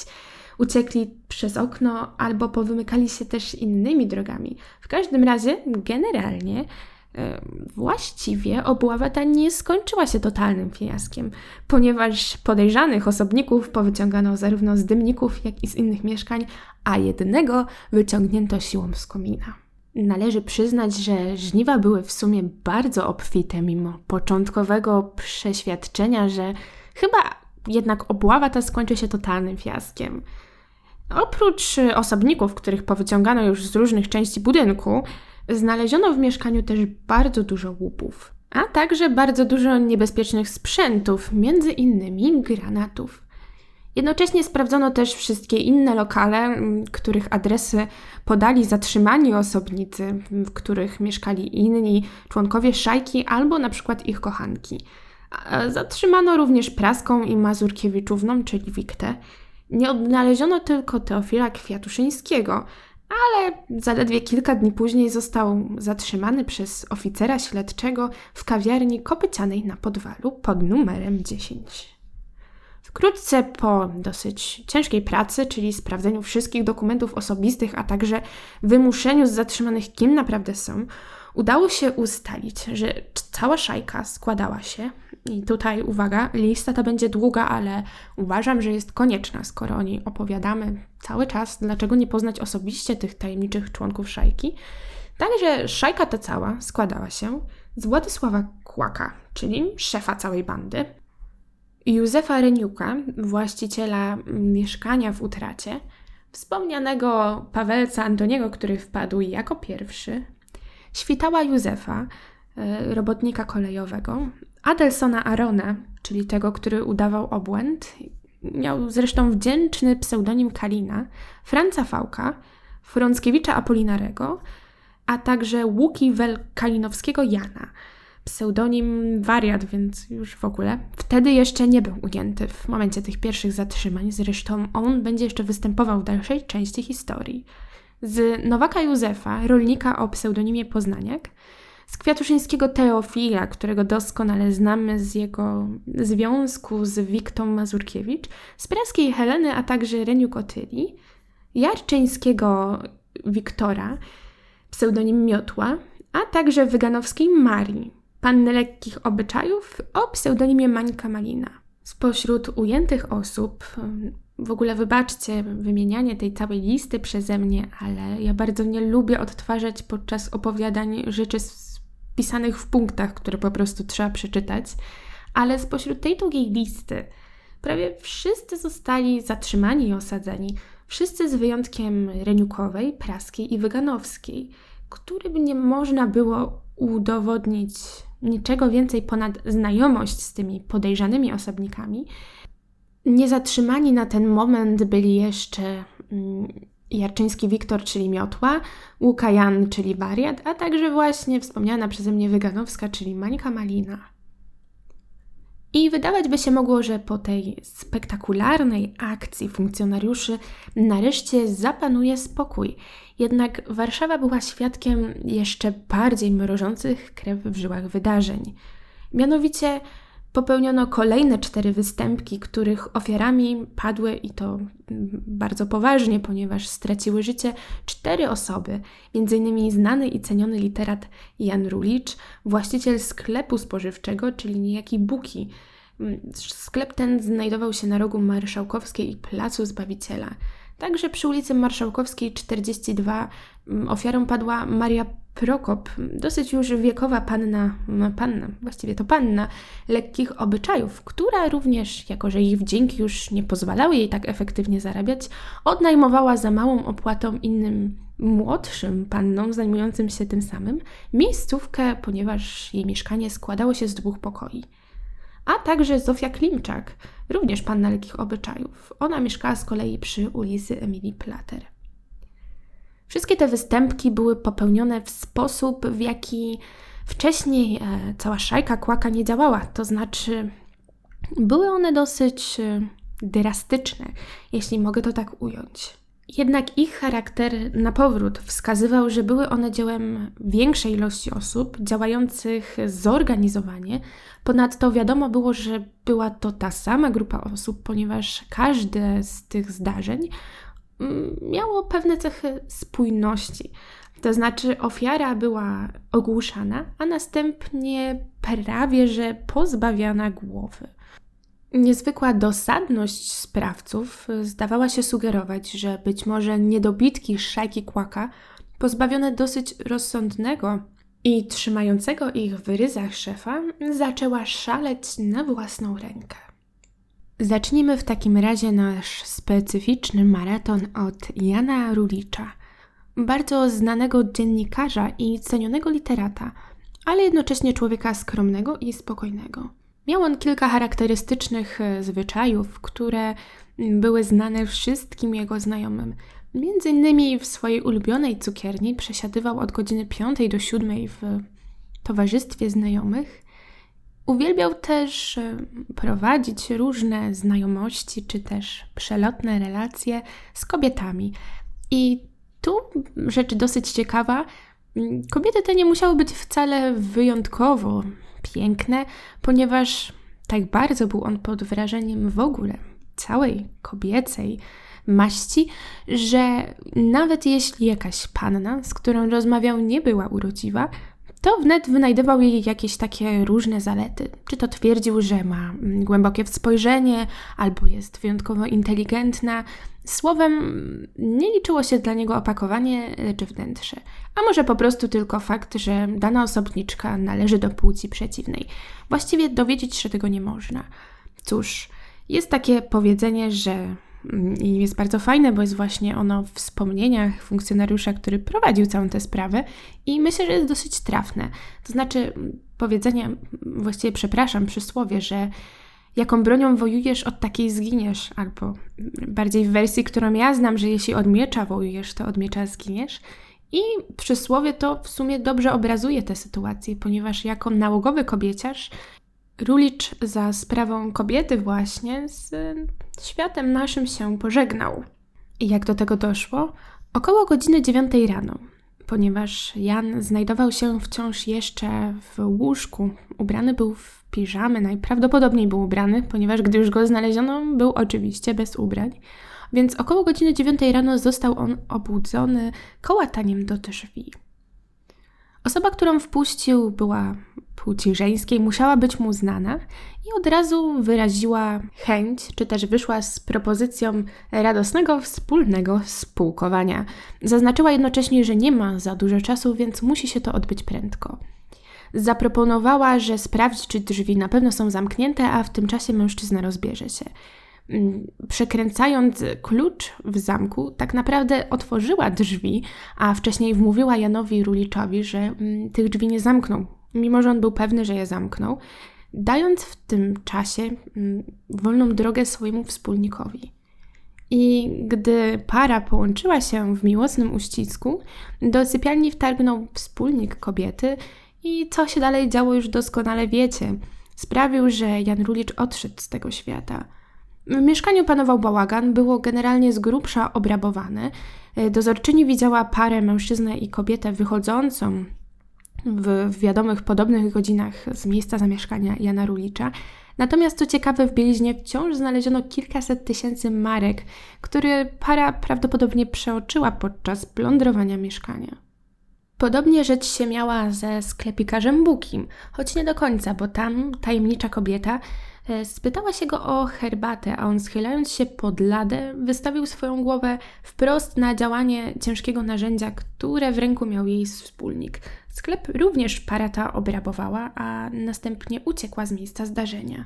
uciekli przez okno albo powymykali się też innymi drogami. W każdym razie, generalnie, e, właściwie obława ta nie skończyła się totalnym fiaskiem, ponieważ podejrzanych osobników powyciągano zarówno z dymników, jak i z innych mieszkań, a jednego wyciągnięto siłą z komina. Należy przyznać, że żniwa były w sumie bardzo obfite, mimo początkowego przeświadczenia, że chyba jednak obława ta skończy się totalnym fiaskiem. Oprócz osobników, których powyciągano już z różnych części budynku, znaleziono w mieszkaniu też bardzo dużo łupów, a także bardzo dużo niebezpiecznych sprzętów, między innymi granatów. Jednocześnie sprawdzono też wszystkie inne lokale, których adresy podali zatrzymani osobnicy, w których mieszkali inni członkowie szajki albo na przykład ich kochanki. Zatrzymano również Praską i Mazurkiewiczówną, czyli Wiktę, nie odnaleziono tylko Teofila Kwiatuszyńskiego, ale zaledwie kilka dni później został zatrzymany przez oficera śledczego w kawiarni kopycianej na Podwalu pod numerem 10. Wkrótce po dosyć ciężkiej pracy, czyli sprawdzeniu wszystkich dokumentów osobistych, a także wymuszeniu z zatrzymanych, kim naprawdę są, udało się ustalić, że cała szajka składała się i tutaj uwaga, lista ta będzie długa, ale uważam, że jest konieczna, skoro o niej opowiadamy cały czas. Dlaczego nie poznać osobiście tych tajemniczych członków szajki? Także szajka ta cała składała się z Władysława Kłaka, czyli szefa całej bandy, Józefa Reniuka, właściciela mieszkania w utracie, wspomnianego Pawelca Antoniego, który wpadł jako pierwszy, świtała Józefa, e, robotnika kolejowego, Adelsona Arona, czyli tego, który udawał obłęd, miał zresztą wdzięczny pseudonim Kalina, Franca Fałka, Frąckiewicza Apolinarego, a także Łuki Kalinowskiego Jana, pseudonim wariat, więc już w ogóle. Wtedy jeszcze nie był ujęty w momencie tych pierwszych zatrzymań, zresztą on będzie jeszcze występował w dalszej części historii. Z Nowaka Józefa, rolnika o pseudonimie Poznaniak, z Kwiatuszyńskiego Teofila, którego doskonale znamy z jego związku z Wiktą Mazurkiewicz, z praskiej Heleny, a także Reniu Kotyli, Jarczyńskiego Wiktora, pseudonim Miotła, a także Wyganowskiej Marii, panny lekkich obyczajów o pseudonimie Mańka Malina. Spośród ujętych osób, w ogóle wybaczcie wymienianie tej całej listy przeze mnie, ale ja bardzo nie lubię odtwarzać podczas opowiadań rzeczy pisanych w punktach, które po prostu trzeba przeczytać, ale spośród tej długiej listy prawie wszyscy zostali zatrzymani i osadzeni, wszyscy z wyjątkiem Reniukowej, Praskiej i Wyganowskiej, którym nie można było udowodnić niczego więcej ponad znajomość z tymi podejrzanymi osobnikami. Niezatrzymani na ten moment byli jeszcze mm, Jarczyński Wiktor, czyli Miotła, Łuka Jan, czyli Wariat, a także właśnie wspomniana przeze mnie Wyganowska, czyli Mańka Malina. I wydawać by się mogło, że po tej spektakularnej akcji funkcjonariuszy nareszcie zapanuje spokój. Jednak Warszawa była świadkiem jeszcze bardziej mrożących krew w żyłach wydarzeń. Mianowicie Popełniono kolejne cztery występki, których ofiarami padły i to bardzo poważnie, ponieważ straciły życie cztery osoby, m.in. znany i ceniony literat Jan Rulicz, właściciel sklepu spożywczego, czyli niejaki Buki, sklep ten znajdował się na rogu Marszałkowskiej i Placu Zbawiciela. Także przy ulicy Marszałkowskiej 42 mm, ofiarą padła Maria Prokop, dosyć już wiekowa panna, no, panna, właściwie to panna lekkich obyczajów, która również, jako że ich wdzięki już nie pozwalały jej tak efektywnie zarabiać, odnajmowała za małą opłatą innym młodszym pannom zajmującym się tym samym miejscówkę, ponieważ jej mieszkanie składało się z dwóch pokoi. A także Zofia Klimczak, również panna lekkich obyczajów. Ona mieszkała z kolei przy ulicy Emilii Plater. Wszystkie te występki były popełnione w sposób, w jaki wcześniej e, cała szajka kłaka nie działała. To znaczy, były one dosyć e, drastyczne, jeśli mogę to tak ująć. Jednak ich charakter na powrót wskazywał, że były one dziełem większej ilości osób działających zorganizowanie. Ponadto wiadomo było, że była to ta sama grupa osób, ponieważ każde z tych zdarzeń mm, miało pewne cechy spójności. To znaczy, ofiara była ogłuszana, a następnie prawie że pozbawiana głowy. Niezwykła dosadność sprawców zdawała się sugerować, że być może niedobitki szajki kłaka, pozbawione dosyć rozsądnego i trzymającego ich w ryzach szefa, zaczęła szaleć na własną rękę. Zacznijmy w takim razie nasz specyficzny maraton od Jana Rulicza, bardzo znanego dziennikarza i cenionego literata, ale jednocześnie człowieka skromnego i spokojnego. Miał on kilka charakterystycznych e, zwyczajów, które były znane wszystkim jego znajomym. Między innymi w swojej ulubionej cukierni przesiadywał od godziny 5 do 7 w towarzystwie znajomych. Uwielbiał też e, prowadzić różne znajomości czy też przelotne relacje z kobietami. I tu rzecz dosyć ciekawa. Kobiety te nie musiały być wcale wyjątkowo piękne, ponieważ tak bardzo był on pod wrażeniem w ogóle całej kobiecej maści, że nawet jeśli jakaś panna, z którą rozmawiał, nie była urodziwa, to wnet wynajdywał jej jakieś takie różne zalety. Czy to twierdził, że ma mm, głębokie spojrzenie, albo jest wyjątkowo inteligentna. Słowem, nie liczyło się dla niego opakowanie, lecz wnętrze. A może po prostu tylko fakt, że dana osobniczka należy do płci przeciwnej. Właściwie dowiedzieć się tego nie można. Cóż, jest takie powiedzenie, że i jest bardzo fajne, bo jest właśnie ono w wspomnieniach funkcjonariusza, który prowadził całą tę sprawę i myślę, że jest dosyć trafne. To znaczy powiedzenie, właściwie przepraszam, przysłowie, że jaką bronią wojujesz, od takiej zginiesz, albo bardziej w wersji, którą ja znam, że jeśli od miecza wojujesz, to od miecza zginiesz. I przysłowie to w sumie dobrze obrazuje tę sytuację, ponieważ jako nałogowy kobieciarz Rulicz za sprawą kobiety właśnie z światem naszym się pożegnał. I jak do tego doszło? Około godziny dziewiątej rano, ponieważ Jan znajdował się wciąż jeszcze w łóżku. Ubrany był w piżamy, najprawdopodobniej był ubrany, ponieważ gdy już go znaleziono, był oczywiście bez ubrań. Więc około godziny dziewiątej rano został on obudzony kołataniem do drzwi. Osoba, którą wpuścił, była płci żeńskiej, musiała być mu znana i od razu wyraziła chęć, czy też wyszła z propozycją radosnego wspólnego spółkowania. Zaznaczyła jednocześnie, że nie ma za dużo czasu, więc musi się to odbyć prędko. Zaproponowała, że sprawdzi, czy drzwi na pewno są zamknięte, a w tym czasie mężczyzna rozbierze się. Mm, przekręcając klucz w zamku, tak naprawdę otworzyła drzwi, a wcześniej wmówiła Janowi Ruliczowi, że mm, tych drzwi nie zamknął, mimo że on był pewny, że je zamknął, dając w tym czasie mm, wolną drogę swojemu wspólnikowi. I gdy para połączyła się w miłosnym uścisku, do sypialni wtargnął wspólnik kobiety i co się dalej działo już doskonale wiecie. Sprawił, że Jan Rulicz odszedł z tego świata – w mieszkaniu panował bałagan, było generalnie z grubsza obrabowane. Dozorczyni widziała parę, mężczyznę i kobietę wychodzącą w, wiadomych podobnych godzinach z miejsca zamieszkania Jana Rulicza. Natomiast co ciekawe, w bieliźnie wciąż znaleziono kilkaset tysięcy marek, które para prawdopodobnie przeoczyła podczas plądrowania mieszkania. Podobnie rzecz się miała ze sklepikarzem Bukim, choć nie do końca, bo tam tajemnicza kobieta spytała się go o herbatę, a on schylając się pod ladę, wystawił swoją głowę wprost na działanie ciężkiego narzędzia, które w ręku miał jej wspólnik. Sklep również para ta obrabowała, a następnie uciekła z miejsca zdarzenia.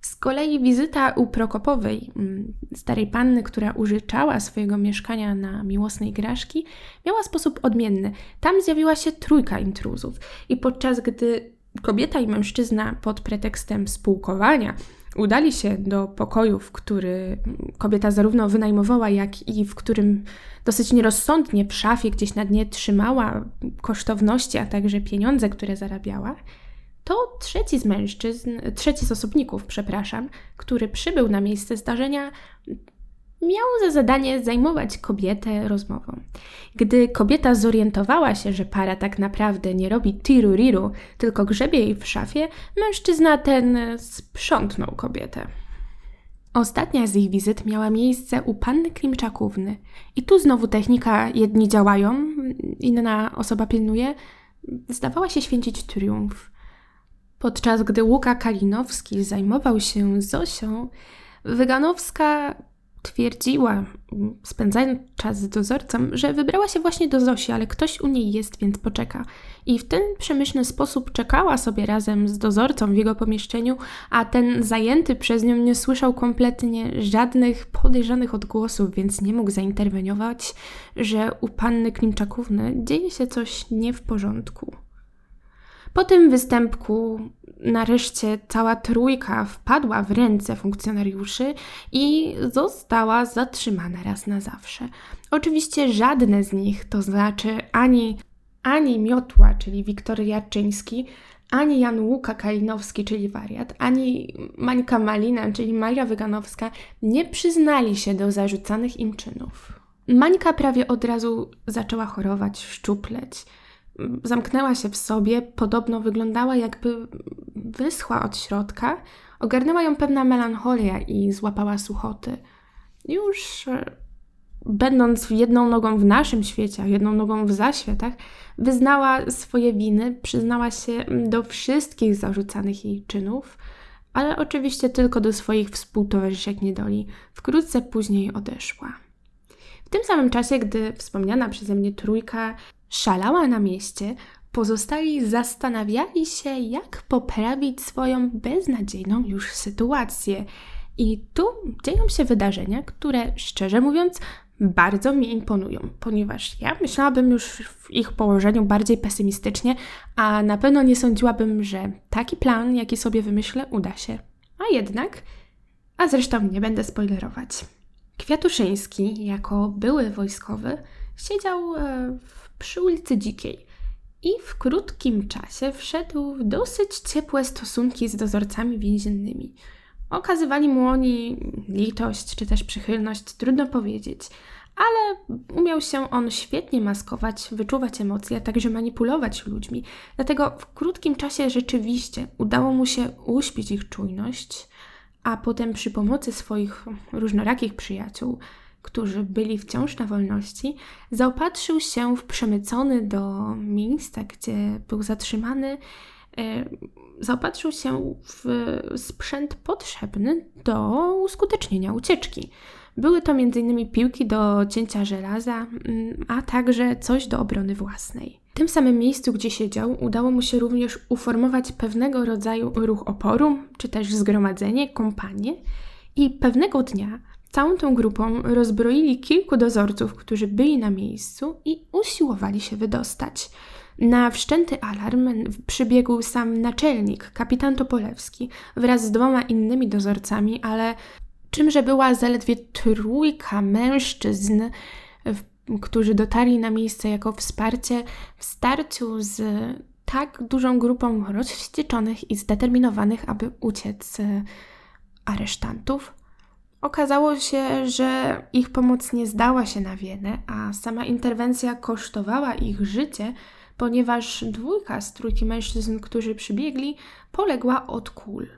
Z kolei wizyta u Prokopowej, mm, starej panny, która użyczała swojego mieszkania na miłosnej graszki, miała sposób odmienny. Tam zjawiła się trójka intruzów i podczas gdy kobieta i mężczyzna pod pretekstem spółkowania udali się do pokoju, w który kobieta zarówno wynajmowała, jak i w którym dosyć nierozsądnie w szafie gdzieś na dnie trzymała kosztowności, a także pieniądze, które zarabiała, to trzeci z mężczyzn, trzeci z osobników, przepraszam, który przybył na miejsce zdarzenia, miał za zadanie zajmować kobietę rozmową. Gdy kobieta zorientowała się, że para tak naprawdę nie robi tiru-riru, tylko grzebie jej w szafie, mężczyzna ten sprzątnął kobietę. Ostatnia z ich wizyt miała miejsce u panny Klimczakówny. I tu znowu technika jedni działają, inna osoba pilnuje, zdawała się święcić triumf. Podczas gdy Łuka Kalinowski zajmował się Zosią, Wyganowska twierdziła, spędzając czas z dozorcą, że wybrała się właśnie do Zosi, ale ktoś u niej jest, więc poczeka. I w ten przemyślny sposób czekała sobie razem z dozorcą w jego pomieszczeniu, a ten zajęty przez nią nie słyszał kompletnie żadnych podejrzanych odgłosów, więc nie mógł zainterweniować, że u panny Klimczakówny dzieje się coś nie w porządku. Po tym występku nareszcie cała trójka wpadła w ręce funkcjonariuszy i została zatrzymana raz na zawsze. Oczywiście żadne z nich, to znaczy ani, ani Miotła, czyli Wiktor Jarczyński, ani Jan Łuka Kalinowski, czyli wariat, ani Mańka Malina, czyli Maria Wyganowska, nie przyznali się do zarzucanych im czynów. Mańka prawie od razu zaczęła chorować, szczupleć zamknęła się w sobie, podobno wyglądała jakby wyschła od środka. Ogarnęła ją pewna melancholia i złapała suchoty. Już e, będąc jedną nogą w naszym świecie, jedną nogą w zaświatach, wyznała swoje winy, przyznała się do wszystkich zarzucanych jej czynów, ale oczywiście tylko do swoich współtowarzyszek niedoli. Wkrótce później odeszła. W tym samym czasie, gdy wspomniana przeze mnie trójka szalała na mieście, pozostali zastanawiali się, jak poprawić swoją beznadziejną już sytuację. I tu dzieją się wydarzenia, które szczerze mówiąc bardzo mi imponują, ponieważ ja myślałabym już w ich położeniu bardziej pesymistycznie, a na pewno nie sądziłabym, że taki plan, jaki sobie wymyślę, uda się. A jednak, a zresztą nie będę spoilerować. Kwiatuszyński, jako były wojskowy, siedział e, przy ulicy Dzikiej i w krótkim czasie wszedł w dosyć ciepłe stosunki z dozorcami więziennymi. Okazywali mu oni litość czy też przychylność, trudno powiedzieć, ale umiał się on świetnie maskować, wyczuwać emocje, a także manipulować ludźmi. Dlatego w krótkim czasie rzeczywiście udało mu się uśpić ich czujność, a potem przy pomocy swoich różnorakich przyjaciół którzy byli wciąż na wolności, zaopatrzył się w przemycony do miejsca, gdzie był zatrzymany, e, zaopatrzył się w sprzęt potrzebny do uskutecznienia ucieczki. Były to m.in. piłki do cięcia żelaza, mm, a także coś do obrony własnej. W tym samym miejscu, gdzie siedział, udało mu się również uformować pewnego rodzaju ruch oporu, czy też zgromadzenie, kompanię, i pewnego dnia Całą tą grupą rozbroili kilku dozorców, którzy byli na miejscu i usiłowali się wydostać. Na wszczęty alarm przybiegł sam naczelnik, kapitan Topolewski, wraz z dwoma innymi dozorcami, ale czymże była zaledwie trójka mężczyzn, którzy dotarli na miejsce jako wsparcie w starciu z tak dużą grupą rozwścieczonych i zdeterminowanych, aby uciec aresztantów, Okazało się, że ich pomoc nie zdała się na wiele, a sama interwencja kosztowała ich życie, ponieważ dwójka z trójki mężczyzn, którzy przybiegli, poległa od kul.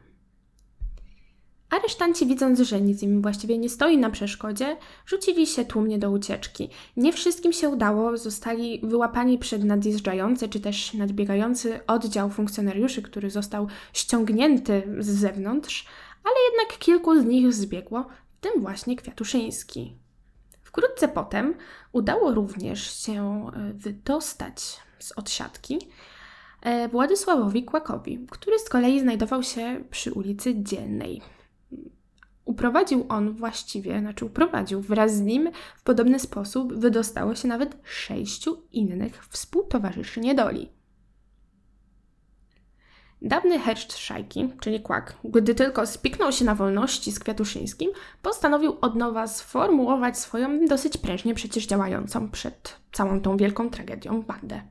Aresztanci, widząc, że nic im właściwie nie stoi na przeszkodzie, rzucili się tłumnie do ucieczki. Nie wszystkim się udało, zostali wyłapani przed nadjeżdżający czy też nadbiegający oddział funkcjonariuszy, który został ściągnięty z zewnątrz, ale jednak kilku z nich zbiegło, w tym właśnie Kwiatuszyński. Wkrótce potem udało również się e, wydostać z odsiadki e, Władysławowi Kłakowi, który z kolei znajdował się przy ulicy Dzielnej. Uprowadził on właściwie, znaczy uprowadził wraz z nim w podobny sposób wydostało się nawet sześciu innych współtowarzyszy niedoli. Dawny herszt szajki, czyli kłak, gdy tylko spiknął się na wolności z Kwiatuszyńskim, postanowił od nowa sformułować swoją dosyć prężnie przecież działającą przed całą tą wielką tragedią bandę.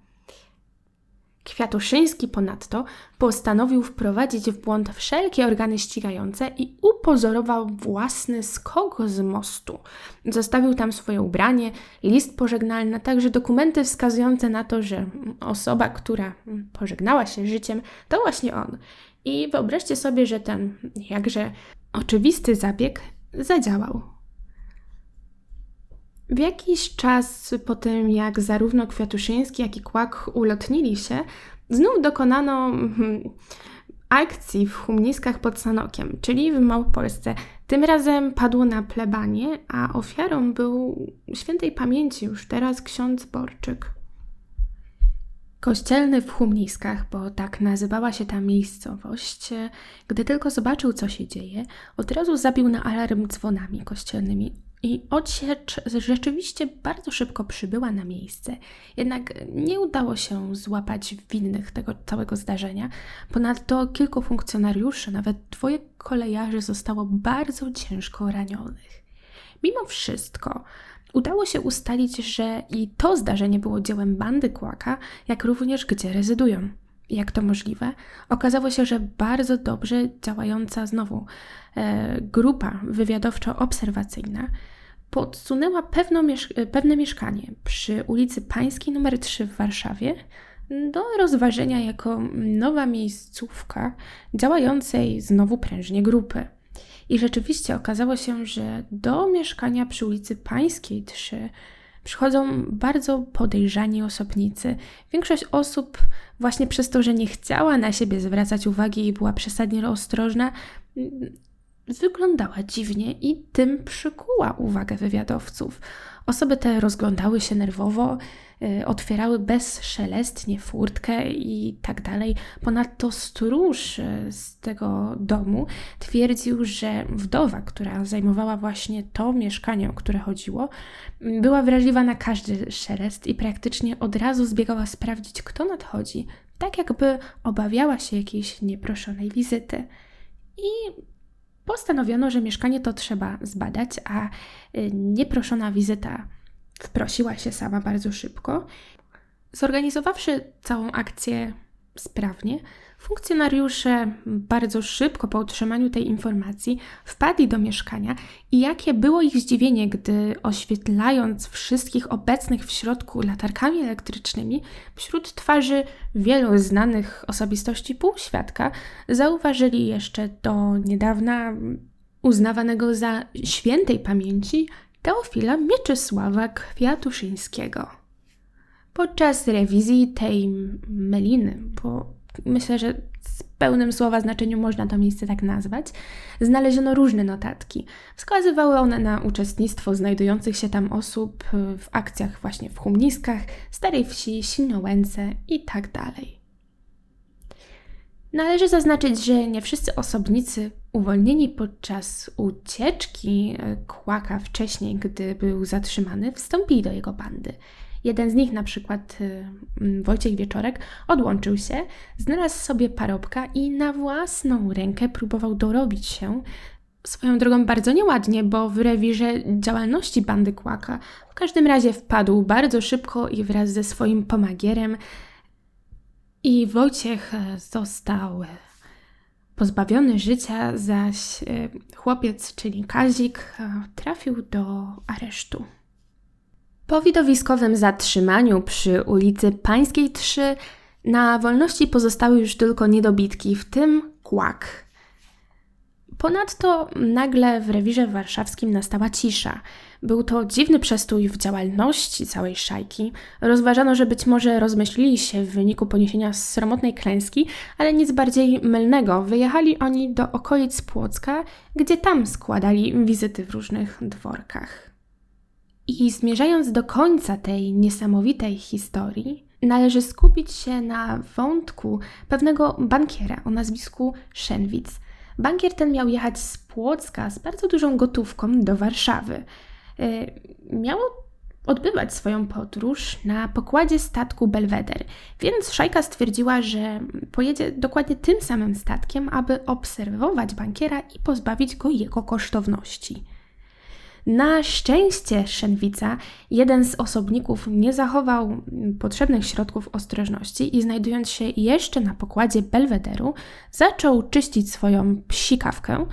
Kwiatuszyński ponadto postanowił wprowadzić w błąd wszelkie organy ścigające i upozorował własny skok z mostu. Zostawił tam swoje ubranie, list pożegnalny, także dokumenty wskazujące na to, że osoba, która pożegnała się życiem, to właśnie on. I wyobraźcie sobie, że ten jakże oczywisty zabieg zadziałał. W jakiś czas po tym, jak zarówno Kwiatuszyński, jak i Kłak ulotnili się, znów dokonano hmm, akcji w Humniskach pod Sanokiem, czyli w Małopolsce. Tym razem padło na plebanie, a ofiarą był świętej pamięci już teraz ksiądz Borczyk. Kościelny w Humniskach, bo tak nazywała się ta miejscowość, gdy tylko zobaczył, co się dzieje, od razu zabił na alarm dzwonami kościelnymi. I odsiecz rzeczywiście bardzo szybko przybyła na miejsce, jednak nie udało się złapać winnych tego całego zdarzenia. Ponadto kilku funkcjonariuszy, nawet dwoje kolejarzy zostało bardzo ciężko ranionych. Mimo wszystko udało się ustalić, że i to zdarzenie było dziełem bandy Kłaka, jak również gdzie rezydują. Jak to możliwe? Okazało się, że bardzo dobrze działająca znowu e, grupa wywiadowczo-obserwacyjna podsunęła miesz pewne mieszkanie przy ulicy Pańskiej nr 3 w Warszawie do rozważenia jako nowa miejscówka działającej znowu prężnie grupy. I rzeczywiście okazało się, że do mieszkania przy ulicy Pańskiej 3 przychodzą bardzo podejrzani osobnicy. Większość osób, właśnie przez to, że nie chciała na siebie zwracać uwagi i była przesadnie ostrożna, wyglądała dziwnie i tym przykuła uwagę wywiadowców. Osoby te rozglądały się nerwowo, y, otwierały bezszelestnie furtkę i tak dalej. Ponadto stróż y, z tego domu twierdził, że wdowa, która zajmowała właśnie to mieszkanie, o które chodziło, była wrażliwa na każdy szelest i praktycznie od razu zbiegała sprawdzić, kto nadchodzi, tak jakby obawiała się jakiejś nieproszonej wizyty. I postanowiono, że mieszkanie to trzeba zbadać, a y, nieproszona wizyta wprosiła się sama bardzo szybko. Zorganizowawszy całą akcję sprawnie, funkcjonariusze bardzo szybko po otrzymaniu tej informacji wpadli do mieszkania i jakie było ich zdziwienie, gdy oświetlając wszystkich obecnych w środku latarkami elektrycznymi, wśród twarzy wielu znanych osobistości półświadka zauważyli jeszcze do niedawna uznawanego za świętej pamięci Teofila Mieczysława Kwiatuszyńskiego. Podczas rewizji tej meliny, bo myślę, że w pełnym słowa znaczeniu można to miejsce tak nazwać, znaleziono różne notatki. Wskazywały one na uczestnictwo znajdujących się tam osób w akcjach właśnie w Humniskach, Starej Wsi, Silnołęce i tak dalej. Należy zaznaczyć, że nie wszyscy osobnicy uwolnieni podczas ucieczki Kłaka wcześniej, gdy był zatrzymany, wstąpili do jego bandy. Jeden z nich, na przykład y, Wojciech Wieczorek, odłączył się, znalazł sobie parobka i na własną rękę próbował dorobić się Swoją drogą bardzo nieładnie, bo w rewirze działalności bandy Kłaka w każdym razie wpadł bardzo szybko i wraz ze swoim pomagierem i Wojciech został pozbawiony życia, zaś e, chłopiec, czyli Kazik, trafił do aresztu. Po widowiskowym zatrzymaniu przy ulicy Pańskiej 3 na wolności pozostały już tylko niedobitki, w tym kłak. Ponadto nagle w rewirze warszawskim nastała cisza. Był to dziwny przestój w działalności całej szajki. Rozważano, że być może rozmyślili się w wyniku poniesienia sromotnej klęski, ale nic bardziej mylnego. Wyjechali oni do okolic Płocka, gdzie tam składali wizyty w różnych dworkach. I zmierzając do końca tej niesamowitej historii, należy skupić się na wątku pewnego bankiera o nazwisku Szenwic. Bankier ten miał jechać z Płocka z bardzo dużą gotówką do Warszawy. E, miało odbywać swoją podróż na pokładzie statku Belweder, więc Szajka stwierdziła, że pojedzie dokładnie tym samym statkiem, aby obserwować bankiera i pozbawić go jego kosztowności. Na szczęście Szenwica, jeden z osobników, nie zachował potrzebnych środków ostrożności i znajdując się jeszcze na pokładzie Belwederu, zaczął czyścić swoją psikawkę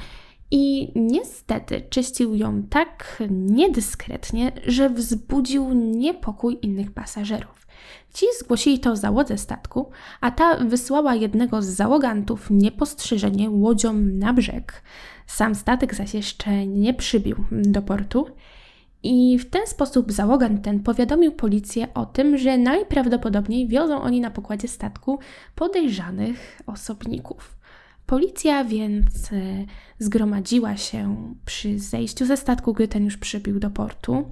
i niestety czyścił ją tak niedyskretnie, że wzbudził niepokój innych pasażerów. Ci zgłosili to załodze statku, a ta wysłała jednego z załogantów niepostrzeżenie łodzią na brzeg. Sam statek zaś jeszcze nie przybił do portu. I w ten sposób załogant ten powiadomił policję o tym, że najprawdopodobniej wiozą oni na pokładzie statku podejrzanych osobników. Policja więc e, zgromadziła się przy zejściu ze statku, gdy ten już przybił do portu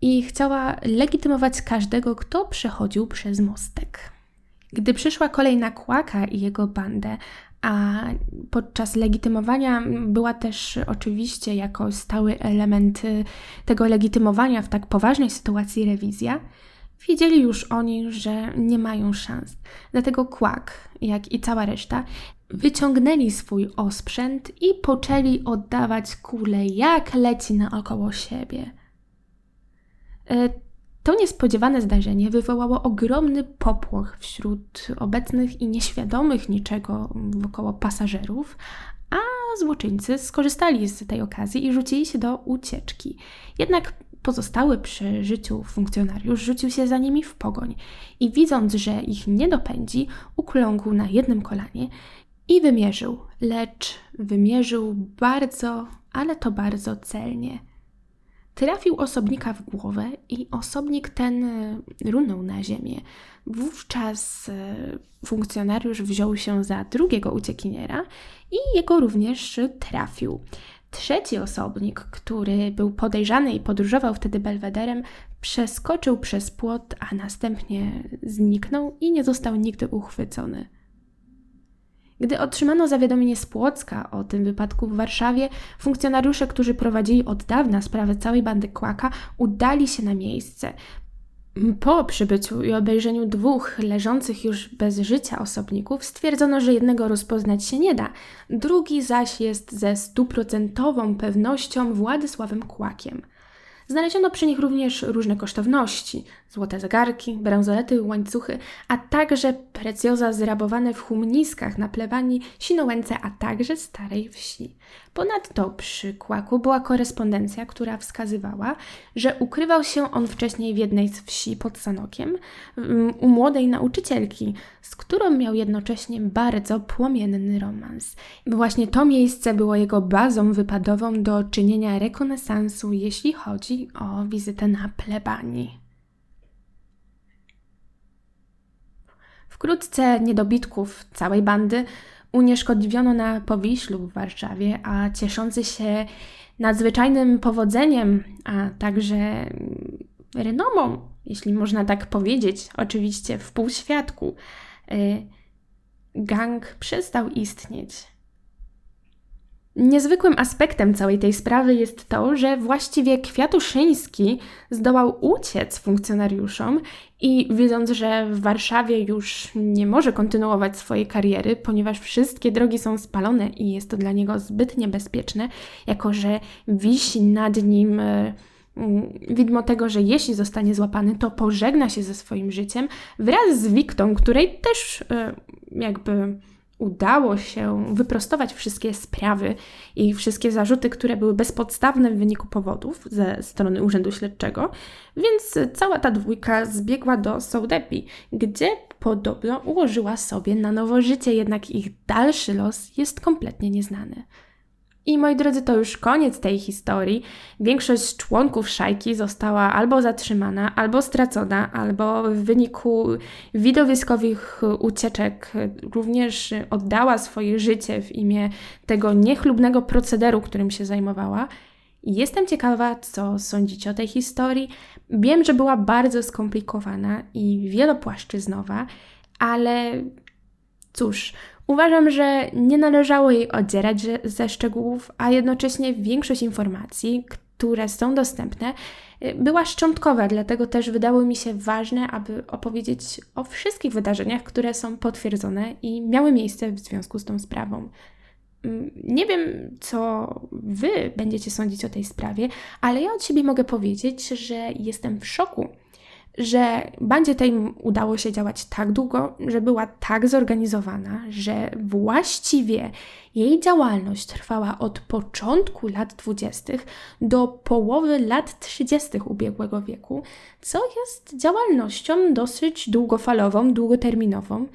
i chciała legitymować każdego, kto przechodził przez mostek. Gdy przyszła kolej na Kłaka i jego bandę, a podczas legitymowania była też oczywiście jako stały element e, tego legitymowania w tak poważnej sytuacji rewizja, wiedzieli już oni, że nie mają szans. Dlatego Kłak, jak i cała reszta, wyciągnęli swój osprzęt i poczęli oddawać kule jak leci naokoło siebie. To niespodziewane zdarzenie wywołało ogromny popłoch wśród obecnych i nieświadomych niczego wokoło pasażerów, a złoczyńcy skorzystali z tej okazji i rzucili się do ucieczki. Jednak pozostały przy życiu funkcjonariusz rzucił się za nimi w pogoń i widząc, że ich nie dopędzi, ukląkł na jednym kolanie i wymierzył, lecz wymierzył bardzo, ale to bardzo celnie. Trafił osobnika w głowę i osobnik ten e, runął na ziemię. Wówczas e, funkcjonariusz wziął się za drugiego uciekiniera i jego również trafił. Trzeci osobnik, który był podejrzany i podróżował wtedy belwederem, przeskoczył przez płot, a następnie zniknął i nie został nigdy uchwycony. Gdy otrzymano zawiadomienie z Płocka o tym wypadku w Warszawie, funkcjonariusze, którzy prowadzili od dawna sprawę całej bandy Kłaka, udali się na miejsce. Po przybyciu i obejrzeniu dwóch leżących już bez życia osobników stwierdzono, że jednego rozpoznać się nie da, drugi zaś jest ze stuprocentową pewnością Władysławem Kłakiem – Znaleziono przy nich również różne kosztowności, złote zegarki, bransolety, łańcuchy, a także precjoza zrabowane w humniskach na plebanii Sinołęce, a także Starej Wsi. Ponadto przy Kłaku była korespondencja, która wskazywała, że ukrywał się on wcześniej w jednej z wsi pod Sanokiem mm, u młodej nauczycielki, z którą miał jednocześnie bardzo płomienny romans. Właśnie to miejsce było jego bazą wypadową do czynienia rekonesansu, jeśli chodzi o wizytę na plebanii. Wkrótce niedobitków całej bandy unieszkodliwiono na Powiślu w Warszawie, a cieszący się nadzwyczajnym powodzeniem, a także renomą, jeśli można tak powiedzieć, oczywiście w półświadku, y, gang przestał istnieć. Niezwykłym aspektem całej tej sprawy jest to, że właściwie Kwiatuszyński zdołał uciec funkcjonariuszom i widząc, że w Warszawie już nie może kontynuować swojej kariery, ponieważ wszystkie drogi są spalone i jest to dla niego zbyt niebezpieczne, jako że wisi nad nim e, widmo tego, że jeśli zostanie złapany, to pożegna się ze swoim życiem wraz z Wiktą, której też e, jakby udało się wyprostować wszystkie sprawy i wszystkie zarzuty, które były bezpodstawne w wyniku powodów ze strony Urzędu Śledczego, więc cała ta dwójka zbiegła do Sołdepi, gdzie podobno ułożyła sobie na nowo życie, jednak ich dalszy los jest kompletnie nieznany. I moi drodzy, to już koniec tej historii. Większość członków szajki została albo zatrzymana, albo stracona, albo w wyniku widowiskowych ucieczek również oddała swoje życie w imię tego niechlubnego procederu, którym się zajmowała. Jestem ciekawa, co sądzicie o tej historii. Wiem, że była bardzo skomplikowana i wielopłaszczyznowa, ale cóż, Uważam, że nie należało jej odzierać ze szczegółów, a jednocześnie większość informacji, które są dostępne, y, była szczątkowa, dlatego też wydało mi się ważne, aby opowiedzieć o wszystkich wydarzeniach, które są potwierdzone i miały miejsce w związku z tą sprawą. Mm, nie wiem, co Wy będziecie sądzić o tej sprawie, ale ja od siebie mogę powiedzieć, że jestem w szoku że bandzie tej udało się działać tak długo, że była tak zorganizowana, że właściwie jej działalność trwała od początku lat 20. do połowy lat 30. ubiegłego wieku, co jest działalnością dosyć długofalową, długoterminową.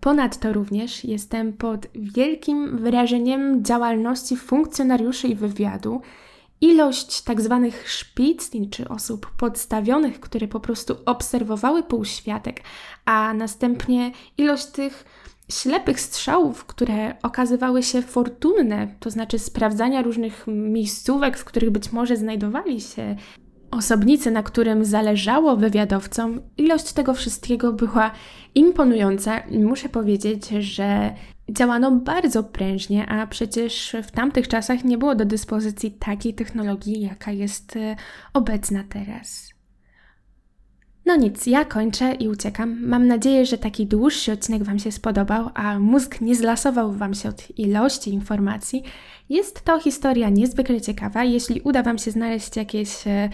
Ponadto również jestem pod wielkim wrażeniem działalności funkcjonariuszy i wywiadu, ilość tak zwanych szpiclin, czy osób podstawionych, które po prostu obserwowały półświatek, a następnie ilość tych ślepych strzałów, które okazywały się fortunne, to znaczy sprawdzania różnych miejscówek, w których być może znajdowali się osobnicy, na którym zależało wywiadowcom, ilość tego wszystkiego była imponująca. Muszę powiedzieć, że działano bardzo prężnie, a przecież w tamtych czasach nie było do dyspozycji takiej technologii, jaka jest e, obecna teraz. No nic, ja kończę i uciekam. Mam nadzieję, że taki dłuższy odcinek Wam się spodobał, a mózg nie zlasował Wam się od ilości informacji. Jest to historia niezwykle ciekawa. Jeśli uda Wam się znaleźć jakieś e,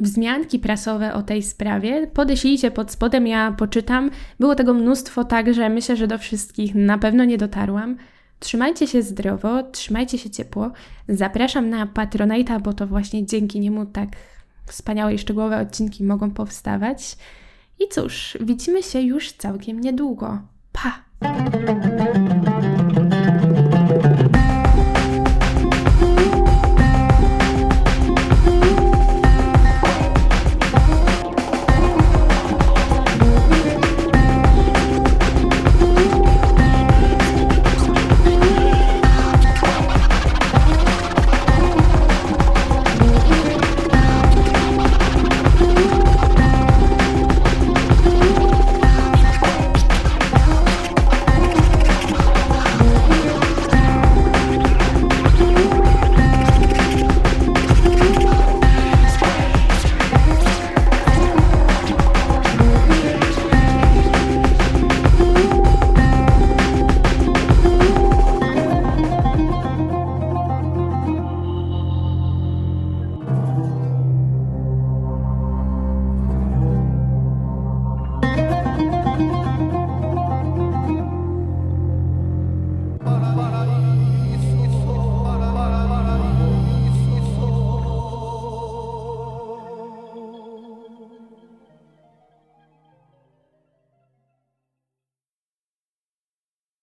wzmianki prasowe o tej sprawie. Podeślijcie pod spodem, ja poczytam. Było tego mnóstwo, także myślę, że do wszystkich na pewno nie dotarłam. Trzymajcie się zdrowo, trzymajcie się ciepło. Zapraszam na Patronite'a, bo to właśnie dzięki niemu tak wspaniałe i szczegółowe odcinki mogą powstawać. I cóż, widzimy się już całkiem niedługo. Pa!